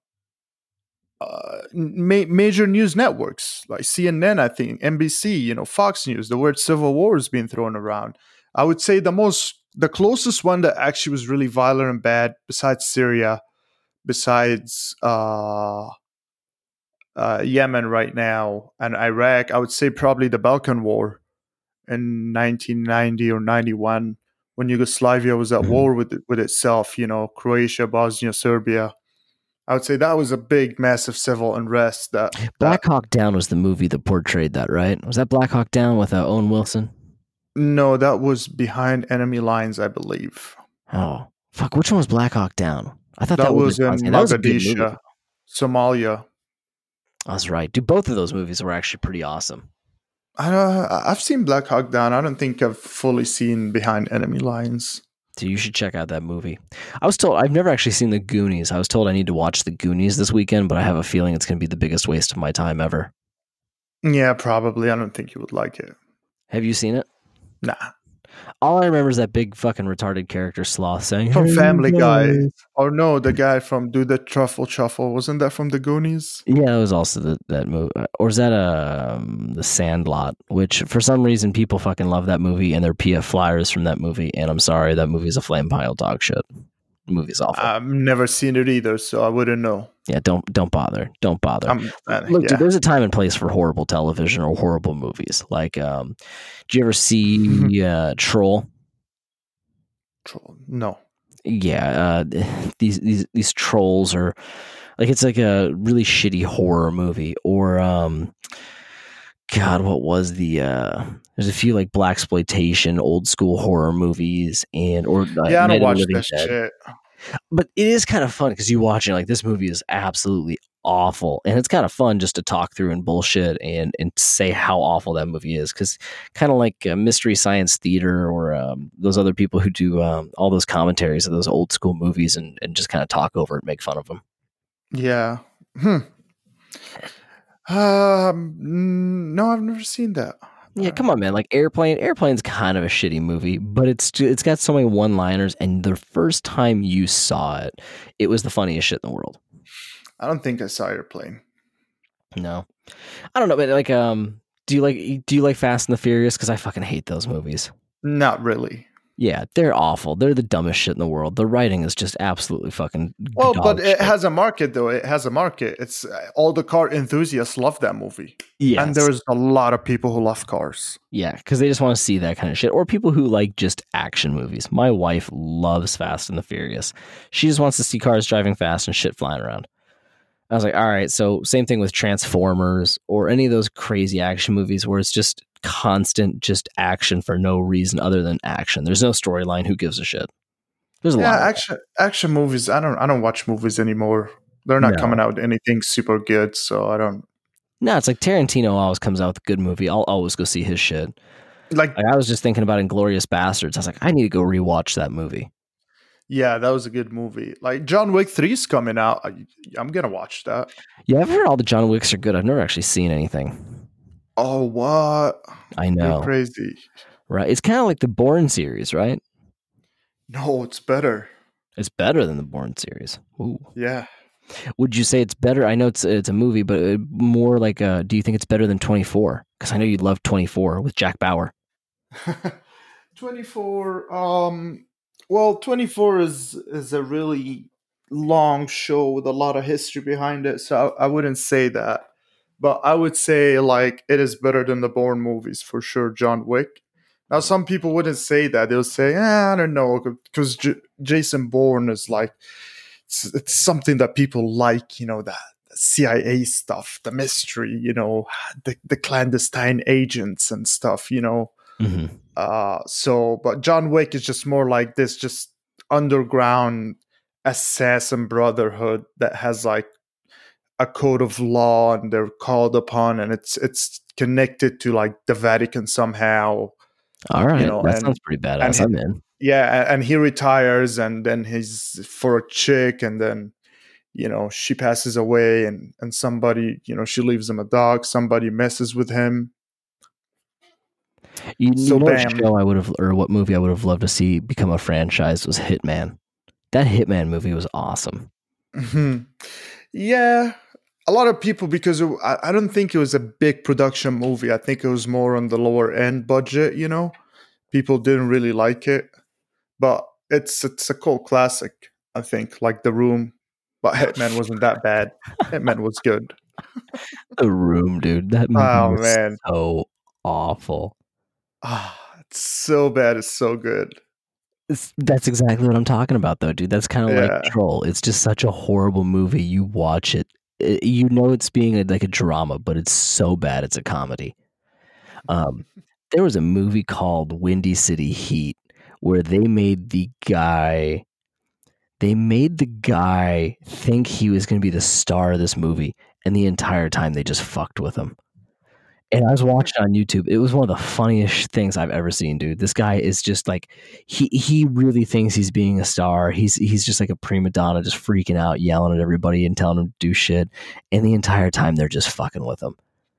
uh, ma- major news networks like CNN, I think, NBC, you know, Fox News. The word civil war is being thrown around. I would say the most, the closest one that actually was really violent and bad, besides Syria, besides uh, uh, Yemen right now and Iraq, I would say probably the Balkan War in 1990 or 91 when Yugoslavia was at Mhm. war with with itself. You know, Croatia, Bosnia, Serbia. I would say that was a big, massive civil unrest. That, that Black Hawk Down was the movie that portrayed that, right? Was that Black Hawk Down with uh, Owen Wilson? No, that was behind enemy lines, I believe. Oh, fuck! Which one was Black Hawk Down? I thought that, That was in that was movie. Mogadishu, Somalia. That's right, dude. Both of those movies were actually pretty awesome. I uh, I've seen Black Hawk Down. I don't think I've fully seen Behind Enemy Lines. Dude, you should check out that movie. I was told I've never actually seen the Goonies. I was told I need to watch the Goonies this weekend, but I have a feeling it's going to be the biggest waste of my time ever. Yeah, probably. I don't think you would like it. Have you seen it? Nah. All I remember is that big fucking retarded character sloth saying From "Hey, Family Guy. Or no, the guy from Do the Truffle Shuffle. Wasn't that from the Goonies? Yeah, that was also the, that movie, or is that um, the Sandlot? Which for some reason people fucking love that movie, and they're PF flyers from that movie. And I'm sorry, that movie is a flame pile dog shit. The movie's awful. I've never seen it either, so I wouldn't know. yeah, don't don't bother, don't bother. I'm, uh, Look, yeah. dude, there's a time and place for horrible television or horrible movies. Like, um, did you ever see Mm-hmm. uh, Troll? Troll- no. Yeah, uh, these these these trolls are like it's like a really shitty horror movie. Or, um, God, what was the? There's a few like black exploitation, old school horror movies, and or uh, yeah, I don't watch Dead. shit. but it is kind of fun because you watch it like this movie is absolutely awful and it's kind of fun just to talk through and bullshit and and say how awful that movie is because kind of like uh, mystery science theater or um, those other people who do um, all those commentaries of those old school movies and, and just kind of talk over and make fun of them Yeah. Hmm. Um. No, I've never seen that. Yeah come on man like airplane airplane's kind of a shitty movie but it's it's got so many one liners and the first time you saw it it was the funniest shit in the world I don't think I saw Airplane. No, I don't know, but like, um, do you like do you like Fast and the Furious? Because I fucking hate those movies. Not really. Yeah, they're awful. They're the dumbest shit in the world. The writing is just absolutely fucking. Well, but it shit. has a market, though. It has a market. It's uh, all the car enthusiasts love that movie, Yeah, and there's a lot of people who love cars. yeah, because they just want to see that kind of shit, or people who like just action movies. My wife loves Fast and the Furious. She just wants to see cars driving fast and shit flying around. I was like, all right, so same thing with Transformers or any of those crazy action movies where it's just constant, just action for no reason other than action. There's no storyline. Who gives a shit? There's a Yeah, lot. of action action movies. I don't I don't watch movies anymore. They're not No. coming out with anything super good, so I don't No, it's like Tarantino always comes out with a good movie. I'll always go see his shit. like. Like I was just thinking about Inglourious Basterds. I was like, I need to go rewatch that movie. Yeah, that was a good movie. Like John Wick 3 is coming out. I, I'm gonna watch that. Yeah, I've heard all the John Wicks are good. I've never actually seen anything. Oh, what? I You're know, crazy. right? It's kind of like the Bourne series, right? No, it's better. It's better than the Bourne series. Ooh. Yeah. Would you say it's better? I know it's it's a movie, but uh, more like, uh, do you think it's better than Twenty Four? Because I know you'd love Twenty Four with Jack Bauer. 24 um well 24 is is a really long show with a lot of history behind it so I, I wouldn't say that. But i would say like it is better than the Bourne movies for sure john wick. Now some people wouldn't say that. They'll say eh, i don't know because J- jason bourne is like it's, it's something that people like you know that cia stuff the mystery you know the, the clandestine agents and stuff you know? Hmm uh so but john wick is just more like this just underground assassin brotherhood that has like a code of law and they're called upon and it's it's connected to like the vatican somehow All right, know, that and- sounds pretty badass. and- I'm in. yeah and he retires and then he's for a chick and then you know she passes away and and somebody you know she leaves him a dog somebody messes with him You, So know what bam. show I would have, or what movie I would have loved to see become a franchise was Hitman. That Hitman movie was awesome. Mhm. Yeah, a lot of people because it, I, don't think it was a big production movie. I think it was more on the lower end budget. You know, people didn't really like it, but it's it's a cult classic. I think like The Room, but Hitman wasn't that bad. Hitman was good. The Room, dude. That movie Oh was man, so awful. Ah, it's so bad. It's so good. It's, that's exactly what I'm talking about, though, dude. That's kind of Yeah. like Troll. It's just such a horrible movie. You watch it, it you know it's being a, like a drama, but it's so bad it's a comedy. Um, there was a movie called Windy City Heat where they made the guy, they made the guy think he was going to be the star of this movie, and the entire time they just fucked with him. And I was watching on YouTube. It was one of the funniest things I've ever seen, dude. This guy is just like he he really thinks he's being a star. He's he's just like a prima donna, just freaking out, yelling at everybody and telling them to do shit. And the entire time they're just fucking with him.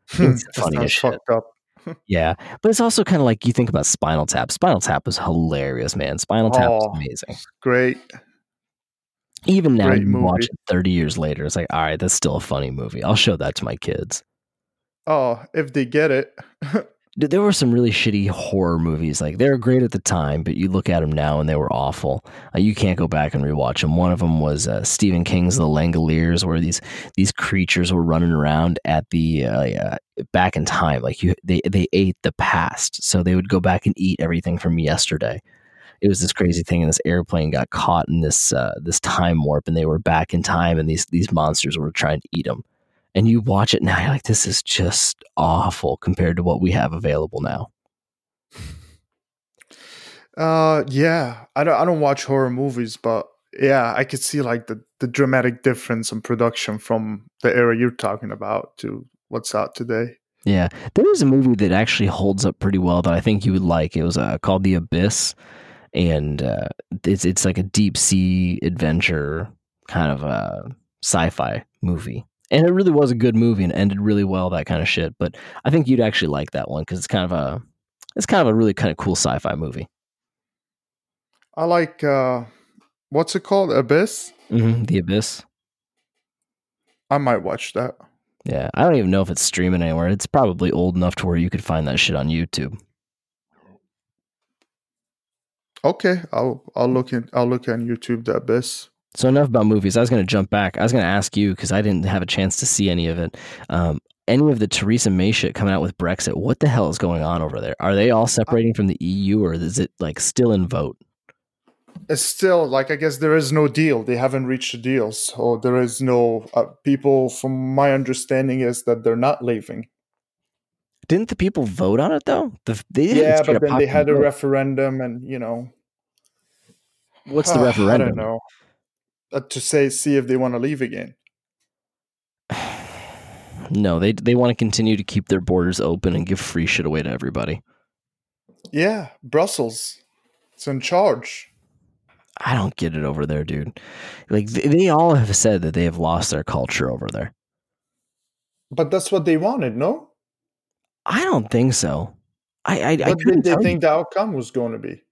Hmm. It's That funny as shit. fucked up. Yeah, but it's also kind of like you think about Spinal Tap. Spinal Tap was hilarious, man. Spinal Tap was Oh. amazing. Great. Even now, Great you watch it thirty years later, it's like, all right, that's still a funny movie. I'll show that to my kids. Oh, if they get it. Dude, there were some really shitty horror movies. Like they were great at the time, but you look at them now and they were awful. Uh, you can't go back and rewatch them. One of them was uh, Stephen King's The Langoliers, where these these creatures were running around at the uh, uh, back in time. Like you, they they ate the past, so they would go back and eat everything from yesterday. It was this crazy thing, and this airplane got caught in this uh, this time warp, and they were back in time, and these these monsters were trying to eat them. And you watch it now, you're like, this is just awful compared to what we have available now. Uh yeah. I don't I don't watch horror movies, but yeah, I could see like the, the dramatic difference in production from the era you're talking about to what's out today. Yeah, there is a movie that actually holds up pretty well that I think you would like. It was uh, called The Abyss, and uh, it's it's like a deep sea adventure kind of a sci-fi movie, and it really was a good movie and ended really well. That kind of shit. But I think you'd actually like that one because it's kind of a it's kind of a really kind of cool sci-fi movie. I like uh what's it called? Abyss? hmm The Abyss. I might watch that. Yeah, I don't even know if it's streaming anywhere. It's probably old enough to where you could find that shit on YouTube. Okay, I'll I'll look in I'll look on YouTube the Abyss. So enough about movies. I was going to jump back. I was going to ask you because I didn't have a chance to see any of it. Um, any of the Theresa May shit coming out with Brexit? What the hell is going on over there? Are they all separating from the EU, or is it like still in vote? It's still like I guess there is no deal. They haven't reached a deal, so there is no uh, people. From my understanding, is that they're not leaving. Didn't the people vote on it though? The, they did it Yeah, but then they had a vote. referendum, and you know, What's the I referendum? don't know. Uh, to say, see if they want to leave again. No, they they want to continue to keep their borders open and give free shit away to everybody. Yeah, Brussels. It's in charge. I don't get it over there, dude. Like they, they all have said that they have lost their culture over there. But that's what they wanted, no? I don't think so. I I, I What couldn't did they tell you. think the outcome was going to be?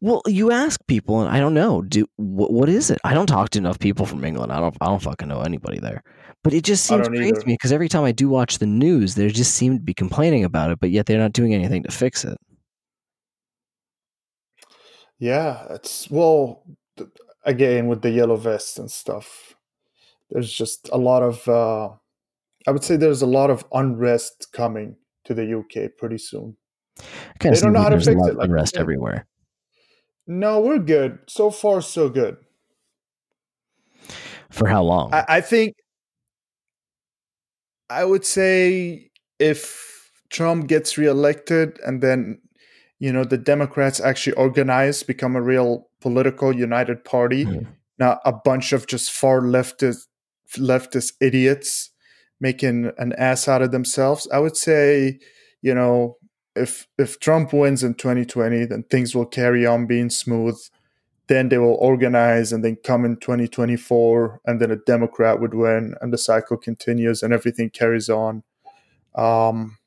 Well, you ask people, and I don't know. Do what, what is it? I don't talk to enough people from England. I don't. I don't fucking know anybody there. But it just seems crazy either. to me because every time I do watch the news, they just seem to be complaining about it, but yet they're not doing anything to fix it. Yeah, it's well again with the yellow vests and stuff. There's just a lot of uh I would say there's a lot of unrest coming to the UK pretty soon. Kind They don't know how to fix it, like unrest said. everywhere. No, we're good. So far so good. For how long? I, I think I would say if Trump gets reelected and then you know the Democrats actually organize, become a real political united party, Mhm. not a bunch of just far leftist leftist idiots making an ass out of themselves. I would say, you know, if if Trump wins in 2020, then things will carry on being smooth. Then they will organize and then come in 2024, and then a Democrat would win, and the cycle continues and everything carries on. Um,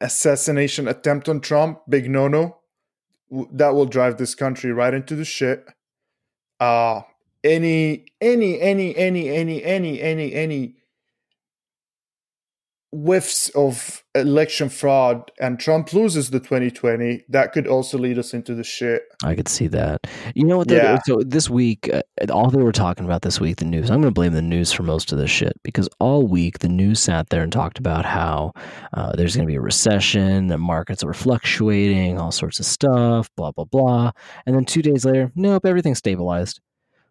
assassination attempt on Trump, big no no. That will drive this country right into the shit. Uh, any, any, any, any, any, any, any, any whiffs of election fraud and Trump loses the 2020, that could also lead us into the shit. I could see that. You know what? Yeah. So this week, uh, all they were talking about this week, the news. I'm going to blame the news for most of this shit because all week the news sat there and talked about how uh, there's going to be a recession, the markets are fluctuating, all sorts of stuff, blah blah blah. And then two days later, nope, everything's stabilized.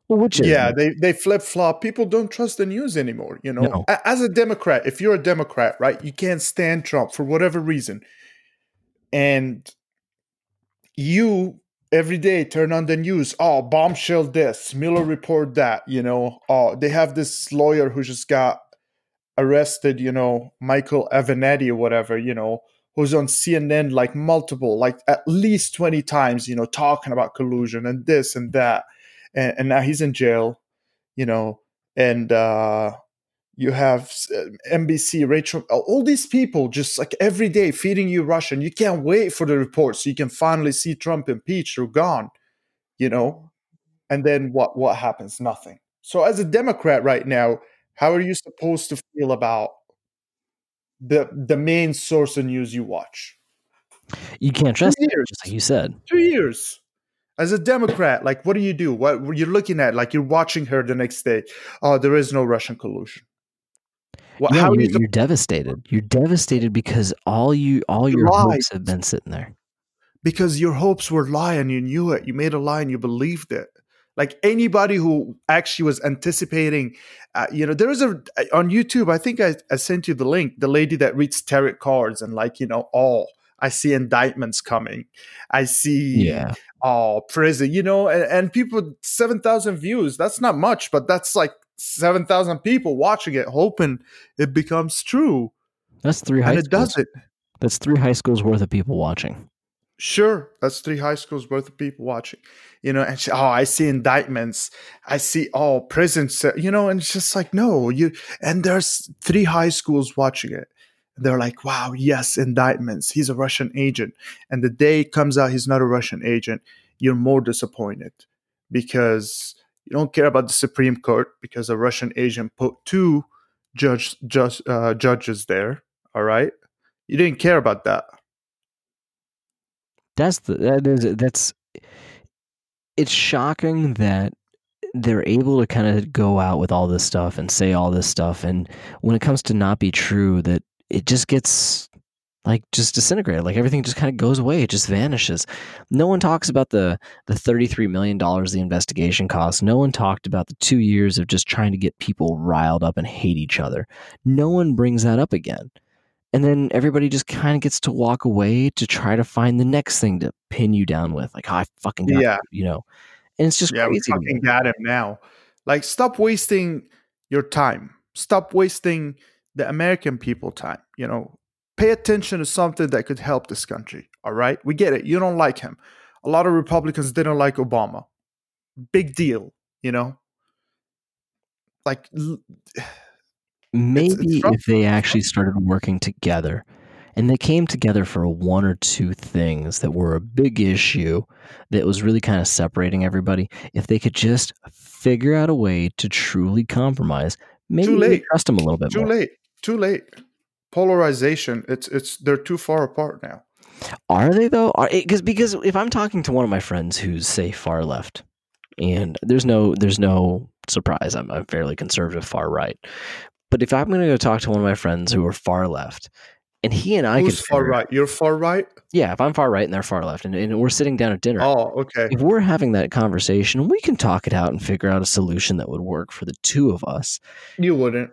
Which Yeah, they, they flip flop. People don't trust the news anymore. You know, No. As a Democrat, if you're a Democrat, right, you can't stand Trump for whatever reason, and you every day turn on the news. Oh, bombshell this, Mueller report that. You know, oh, they have this lawyer who just got arrested. You know, Michael Avenatti or whatever. You know, who's on CNN like multiple, like at least twenty times. You know, talking about collusion and this and that and, and now he's in jail, you know, and uh, you have uh, NBC, Rachel, all these people just like every day feeding you Russian. You can't wait for the report so you can finally see Trump impeached or gone, you know, and then what? What happens? Nothing. So as a Democrat right now, how are you supposed to feel about the the main source of news you watch? you can't trust it, just like you said. two years as a democrat like what do you do? What you're looking at like you're watching her the next day. Oh there is no russian collusion. Well, Yeah, how you're, you you're devastated. You're devastated because all you all your Lies. hopes have been sitting there. because your hopes were lie and you knew it. You made a lie and you believed it. Like anybody who actually was anticipating uh, you know there is a on youtube i think I, I sent you the link the lady that reads tarot cards and like you know oh i see indictments coming i see Yeah. oh prison you know and, and people 7000 views that's not much but that's like 7000 people watching it hoping it becomes true That's three high and it schools. does it That's three high schools worth of people watching. sure that's three high schools worth of people watching you know and she, oh i see indictments i see oh prisons you know and it's just like no you and there's three high schools watching it they're like wow yes indictments. He's a russian agent. And the day it comes out he's not a russian agent you're more disappointed because you don't care about the supreme court because a russian agent put two judge, judge uh, judges there all right? You didn't care about that. That's the that is that's it's shocking that they're able to kind of go out with all this stuff and say all this stuff. And when it comes to not be true that it just gets like just disintegrated like everything just kind of goes away it just vanishes no one talks about the the 33 million dollars the investigation cost no one talked about the 2 years of just trying to get people riled up and hate each other no one brings that up again and then everybody just kind of gets to walk away to try to find the next thing to pin you down with like oh, i fucking got Yeah. you, you know and it's just yeah, we crazy me. fucking got him now. Like, stop wasting your time. Stop wasting the American people time. You know, pay attention to something that could help this country. All right, we get it. You don't like him. A lot of Republicans didn't like Obama. Big deal. You know, like maybe it's rough. if they actually started working together and they came together for one or two things that were a big issue that was really kind of separating everybody if they could just figure out a way to truly compromise maybe Too late. trust them a little bit too more late. Too late. Polarization. It's it's they're too far apart now. Are they though? Because eh, because if I'm talking to one of my friends who's say far left, and there's no there's no surprise, I'm I'm fairly conservative far right. But if I'm going to go talk to one of my friends who are far left, and he and I Who's far right? You're far right. yeah, if I'm far right and they're far left, and, and we're sitting down at dinner, Oh, okay. if we're having that conversation, we can talk it out and figure out a solution that would work for the two of us. You wouldn't.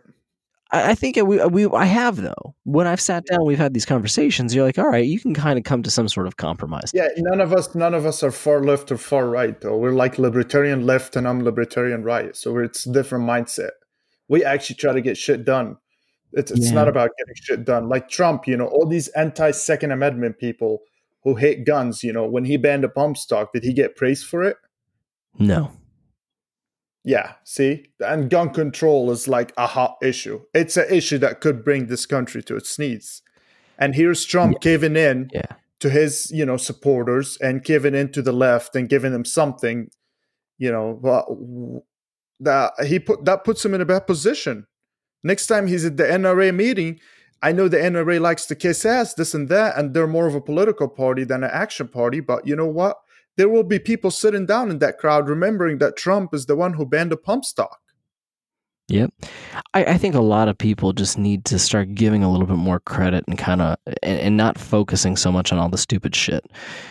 I, I think we, uh, we I have though. When I've sat down, we've had these conversations. You're like, all right, you can kind of come to some sort of compromise. Yeah, none of us, none of us are far left or far right. Though we're like libertarian left, and I'm libertarian right. So it's a different mindset. We actually try to get shit done. It's it's Yeah. not about getting shit done. Like Trump, you know, all these anti Second Amendment people who hate guns. You know, when he banned the bump stock, did he get praised for it? No, Yeah. See, and gun control is like a hot issue. It's an issue that could bring this country to its knees. And here's Trump caving in yeah. to his you know supporters and giving in to the left and giving them something you know that he put that puts him in a bad position next time he's at the nra meeting I know the NRA likes to kiss ass, this and that, and they're more of a political party than an action party. But you know what? There will be people sitting down in that crowd remembering that Trump is the one who banned the bump stock. Yep. I, I think a lot of people just need to start giving a little bit more credit and kind of and, and not focusing so much on all the stupid shit.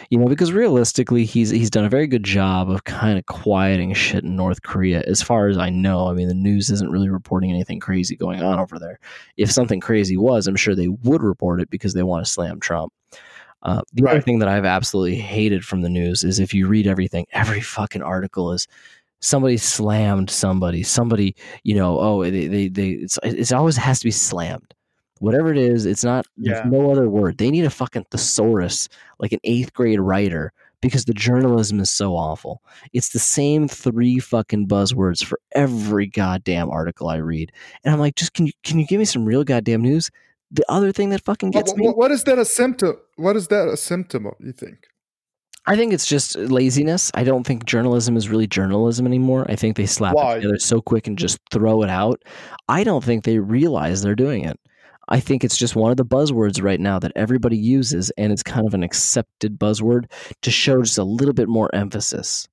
You know, because realistically he's he's done a very good job of kind of quieting shit in North Korea as far as I know. I mean the news isn't really reporting anything crazy going on over there. If something crazy was, I'm sure they would report it because they want to slam Trump. Uh, the other thing that I've absolutely hated from the news is if you read everything, every fucking article is somebody slammed somebody, somebody, you know, oh, they, they, they it's, it's always has to be slammed. Whatever it is, it's not, there's no other word. They need a fucking thesaurus, like an eighth grade writer, because the journalism is so awful. It's the same three fucking buzzwords for every goddamn article I read. And I'm like, just can you, can you give me some real goddamn news? The other thing that fucking What, gets me what- what is that a symptom? What is that a symptom of? You think? I think it's just laziness. I don't think journalism is really journalism anymore. I think they slap Why? it together so quick and just throw it out. I don't think they realize they're doing it. I think it's just one of the buzzwords right now that everybody uses, and it's kind of an accepted buzzword to show just a little bit more emphasis.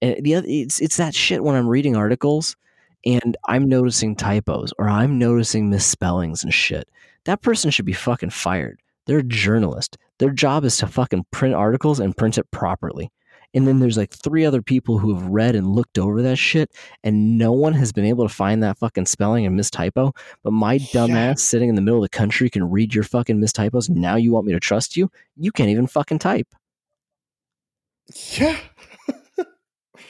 And the other, it's it's that shit when I'm reading articles and I'm noticing typos or I'm noticing misspellings and shit. That person should be fucking fired. They're a journalist. Their job is to fucking print articles and print it properly. And then there's like three other people who have read and looked over that shit, and no one has been able to find that fucking spelling and mistypo. But my dumbass Yeah. sitting in the middle of the country can read your fucking mistypos. Now you want me to trust you? You can't even fucking type. Yeah.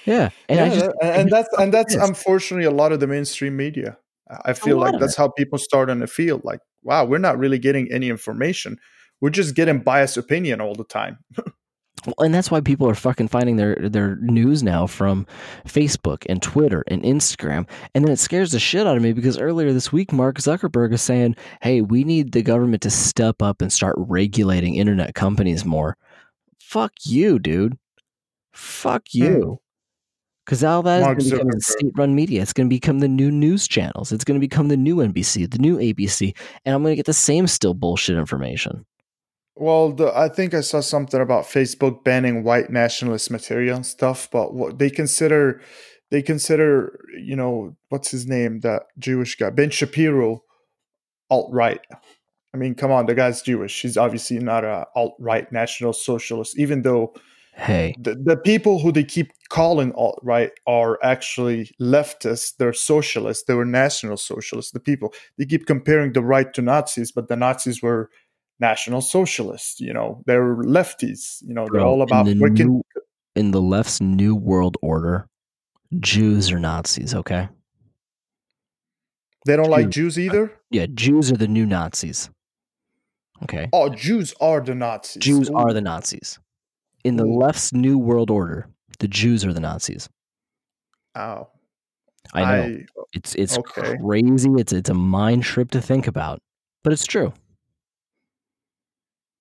Yeah, and yeah, I just and, and that's and that's unfortunately a lot of the mainstream media. I- feel like that's it. how people start in the field. Like, wow, we're not really getting any information. We're just getting biased opinion all the time. Well, and that's why people are fucking finding their their news now from Facebook and Twitter and Instagram. And then it scares the shit out of me because earlier this week Mark Zuckerberg is saying, "Hey, we need the government to step up and start regulating internet companies more." Fuck you, dude. Fuck hmm. you. Because all that is Mark going to become Zuckerberg. state-run media. It's going to become the new news channels. It's going to become the new NBC, the new ABC, and I'm going to get the same still bullshit information. Well, the, I think I saw something about Facebook banning white nationalist material and stuff, but what they consider, they consider, you know, what's his name, that Jewish guy, Ben Shapiro, alt right. I mean, come on, the guy's Jewish. He's obviously not a alt right national socialist, even though Hey, the, the people who they keep calling alt right are actually leftists. They're socialists. They were national socialists. The people they keep comparing the right to Nazis, but the Nazis were national socialists. You know, they're lefties. You know, they're all about in the, wicked. new, in the left's new world order. Jews are Nazis, okay? They don't like Jews. Either. Yeah, Jews are the new Nazis. Okay. Oh, Jews are the Nazis. Jews are the Nazis. In the left's new world order, the Jews are the Nazis. Oh, I know. it's it's okay. crazy. It's it's a mind trip to think about. But it's true.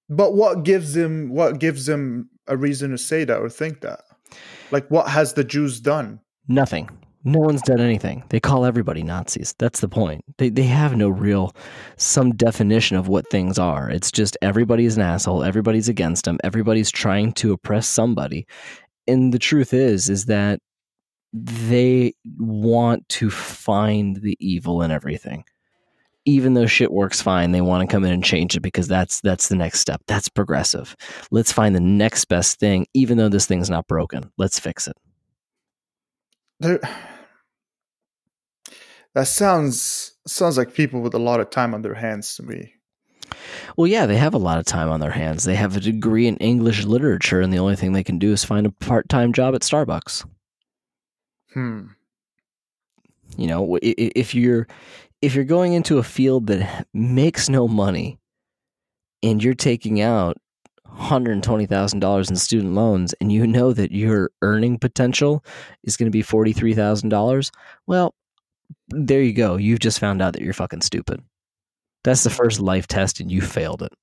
But what gives them? What gives them a reason to say that or think that? Like, what has the Jews done? Nothing. No one's done anything. They call everybody Nazis. That's the point. They they have no real some definition of what things are. It's just everybody's an asshole, everybody's against them, everybody's trying to oppress somebody. And the truth is is that they want to find the evil in everything. Even though shit works fine, they want to come in and change it because that's that's the next step. That's progressive. Let's find the next best thing even though this thing's not broken. Let's fix it. There, that sounds sounds like people with a lot of time on their hands to me. Well, yeah, they have a lot of time on their hands. They have a degree in English literature, and the only thing they can do is find a part time job at Starbucks. Hmm. You know, if you're if you're going into a field that makes no money, and you're taking out hundred twenty thousand dollars in student loans, and you know that your earning potential is going to be forty three thousand dollars, well, there you go. You've just found out that you're fucking stupid. That's the first life test, and you failed it.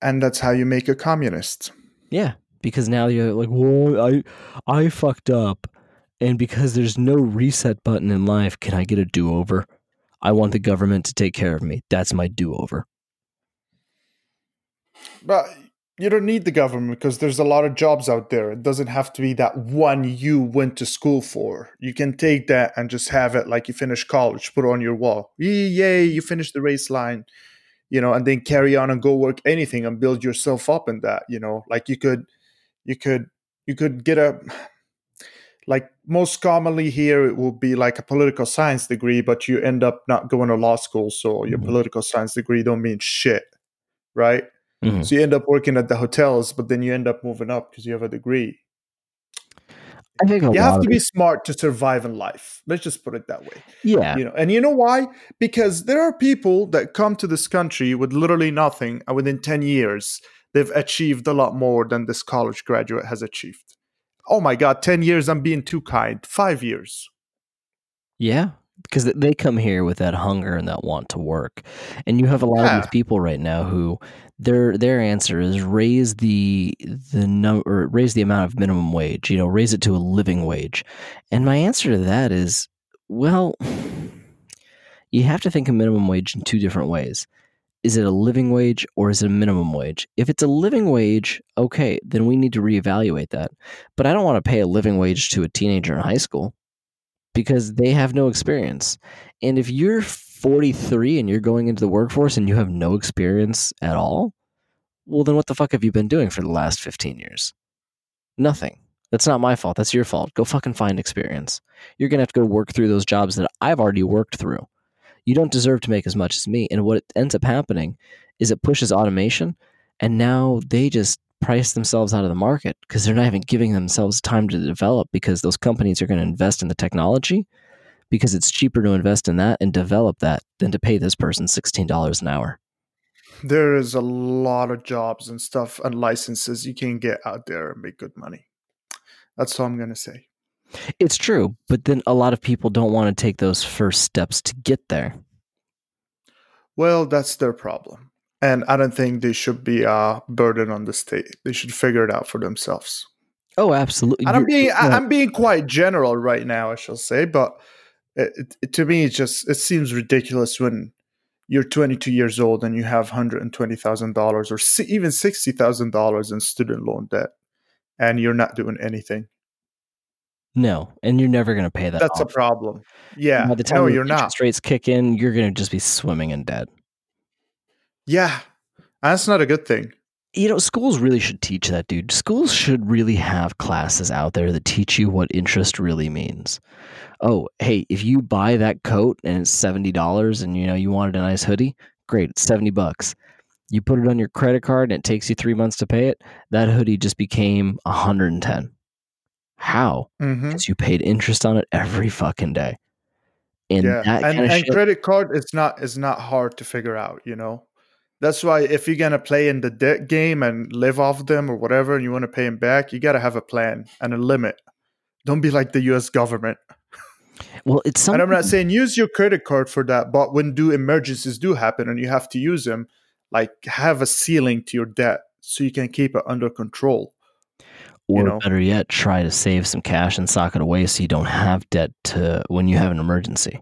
And that's how you make a communist. Yeah, because now you're like, well, I, I fucked up, and because there's no reset button in life, can I get a do over? I want the government to take care of me. That's my do over. But you don't need the government because there's a lot of jobs out there. It doesn't have to be that one you went to school for. You can take that and just have it like you finish college, put it on your wall. Yay, yay, you finished the race line, you know, and then carry on and go work anything and build yourself up in that, you know. Like you could you could you could get a like most commonly here it will be like a political science degree, but you end up not going to law school, so your Mhm. political science degree don't mean shit, right? Mhm. So you end up working at the hotels, but then you end up moving up because you have a degree. I think You have to be it- smart to survive in life. Let's just put it that way. yeah. You know, and you know why? Because there are people that come to this country with literally nothing, and within ten years, they've achieved a lot more than this college graduate has achieved. Oh my God, ten years! I'm being too kind. Five years. Yeah, because they come here with that hunger and that want to work, and you have a lot of these people right now who their their answer is raise the the num or raise the amount of minimum wage. You know, raise it to a living wage, and my answer to that is well, you have to think of minimum wage in two different ways. Is it a living wage or is it a minimum wage? If it's a living wage, okay, then we need to reevaluate that. But I don't want to pay a living wage to a teenager in high school because they have no experience. And if you're 43 and you're going into the workforce and you have no experience at all, well, then what the fuck have you been doing for the last 15 years? Nothing. That's not my fault. That's your fault. Go fucking find experience. You're going to have to go work through those jobs that I've already worked through. You don't deserve to make as much as me. And what ends up happening is it pushes automation, and now they just price themselves out of the market because they're not even giving themselves time to develop because those companies are going to invest in the technology because it's cheaper to invest in that and develop that than to pay this person $16 an hour. There is a lot of jobs and stuff and licenses you can get out there and make good money. That's all I'm gonna say. It's true, but then a lot of people don't want to take those first steps to get there. Well, that's their problem. And I don't think they should be a burden on the state. They should figure it out for themselves. Oh, absolutely. And I'm being yeah. I'm being quite general right now, I shall say, but it, it, to me, it just it seems ridiculous when you're 22 years old and you have 120 thousand dollars or si- even sixty thousand dollars in student loan debt, and you're not doing anything. no, and you're never going to pay that. That's a problem. Yeah, By the time no, you're not. interest rates kick in, you're going to just be swimming in debt. Yeah, that's not a good thing. You know, schools really should teach that, dude. Schools should really have classes out there that teach you what interest really means. Oh, hey, if you buy that coat and it's seventy dollars, and you know you wanted a nice hoodie, great, it's seventy bucks. You put it on your credit card and it takes you three months to pay it. That hoodie just became a hundred and ten. How? hmm Because you paid interest on it every fucking day. And yeah, and, and shit. credit card is not is not hard to figure out. You know, that's why if you're gonna play in the debt game and live off them or whatever, and you want to pay them back, you got to have a plan and a limit. Don't be like the U.S. government. well, it's something. And I'm not saying use your credit card for that, but when do emergencies do happen and you have to use them, like have a ceiling to your debt so you can keep it under control. or you know. better yet, try to save some cash and sock it away so you don't have debt to when you have an emergency.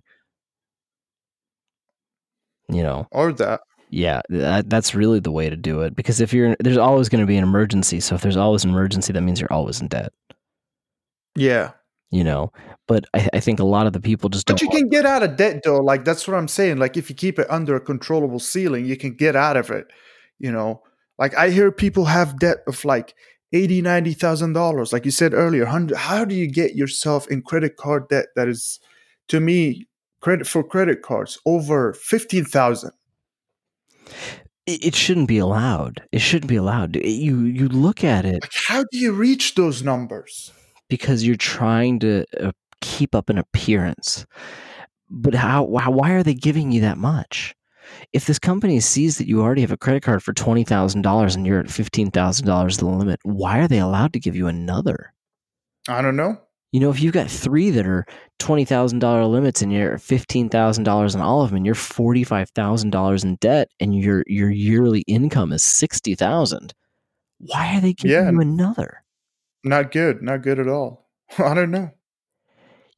You know, Or that. Yeah, that, that's really the way to do it. Because if you're, there's always going to be an emergency. So if there's always an emergency, that means you're always in debt. Yeah. You know, but I, I think a lot of the people just But don't. you can get out of debt though. Like that's what I'm saying. Like if you keep it under a controllable ceiling, you can get out of it. You know, like I hear people have debt of like eighty, ninety thousand dollars. Like you said earlier, hundred. How do you get yourself in credit card debt that is, to me, credit for credit cards over fifteen thousand? It, it shouldn't be allowed. It shouldn't be allowed. You you look at it Like how do you reach those numbers? because you're trying to uh, keep up an appearance. But how, why, why are they giving you that much? If this company sees that you already have a credit card for $20,000 and you're at $15,000 the limit, why are they allowed to give you another? I don't know. You know, if you've got three that are $20,000 limits and you're $15,000 on all of them and you're $45,000 in debt and your, your yearly income is 60000 why are they giving Yeah. you another? Not good. Not good at all. I don't know.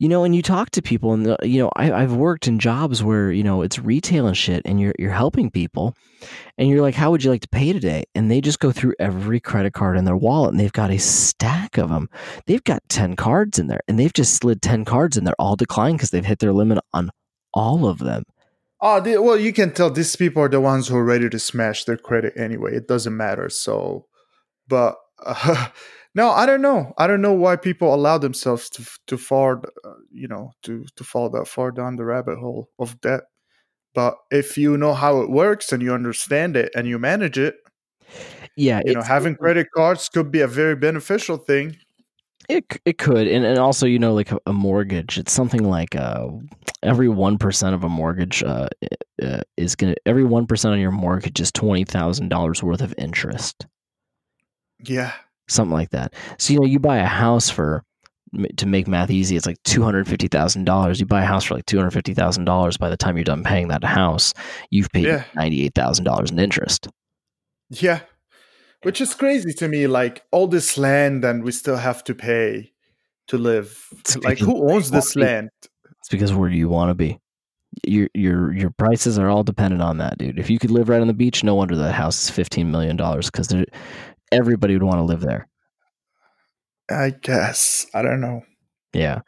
You know, and you talk to people, and the, you know, I, I've worked in jobs where you know it's retail and shit, and you're you're helping people, and you're like, "How would you like to pay today?" And they just go through every credit card in their wallet, and they've got a stack of them. They've got ten cards in there, and they've just slid ten cards, and they're all declined because they've hit their limit on all of them. Oh, the, well, you can tell these people are the ones who are ready to smash their credit anyway. It doesn't matter. So, but uh, no, I don't know. I don't know why people allow themselves to to fall, uh, you know, to to fall that far down the rabbit hole of debt. But if you know how it works and you understand it and you manage it, Yeah, you know, having credit cards could be a very beneficial thing. It it could, and and also you know like a, a mortgage, it's something like uh every one percent of a mortgage uh, uh is gonna every one percent on your mortgage is twenty thousand dollars worth of interest, Yeah, something like that. So you know you buy a house for to make math easy, it's like two hundred fifty thousand dollars. You buy a house for like two hundred fifty thousand dollars. By the time you're done paying that house, you've paid Yeah. ninety eight thousand dollars in interest. yeah, which is crazy to me. Like all this land, and we still have to pay to live. It's Like who owns this land? It's because where do you want to be? Your your your prices are all dependent on that, dude. If you could live right on the beach, no wonder that house is fifteen million dollars because everybody would want to live there. I guess I don't know. Yeah,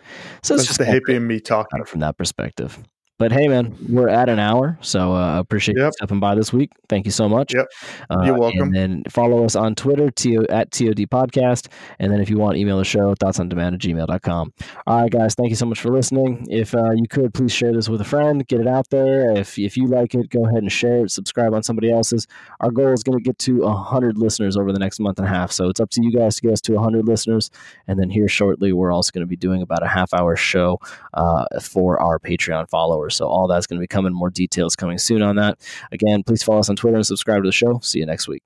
so it's That's just the hippie in me talking. from that perspective. But hey, man, we're at an hour, so uh, I appreciate you Yep. stepping by this week. Thank you so much. Yep. Uh, You're welcome. And then follow us on Twitter, to, at TOD Podcast. And then if you want, email the show, thoughts on demand at gmail.com. All right, guys, thank you so much for listening. If uh, you could, please share this with a friend, get it out there. If, if you like it, go ahead and share it, subscribe on somebody else's. Our goal is going to get to 100 listeners over the next month and a half. So it's up to you guys to get us to 100 listeners. And then here shortly, we're also going to be doing about a half hour show uh, for our Patreon followers. So all that's going to be coming. More details coming soon on that. Again, please follow us on Twitter and subscribe to the show. See you next week.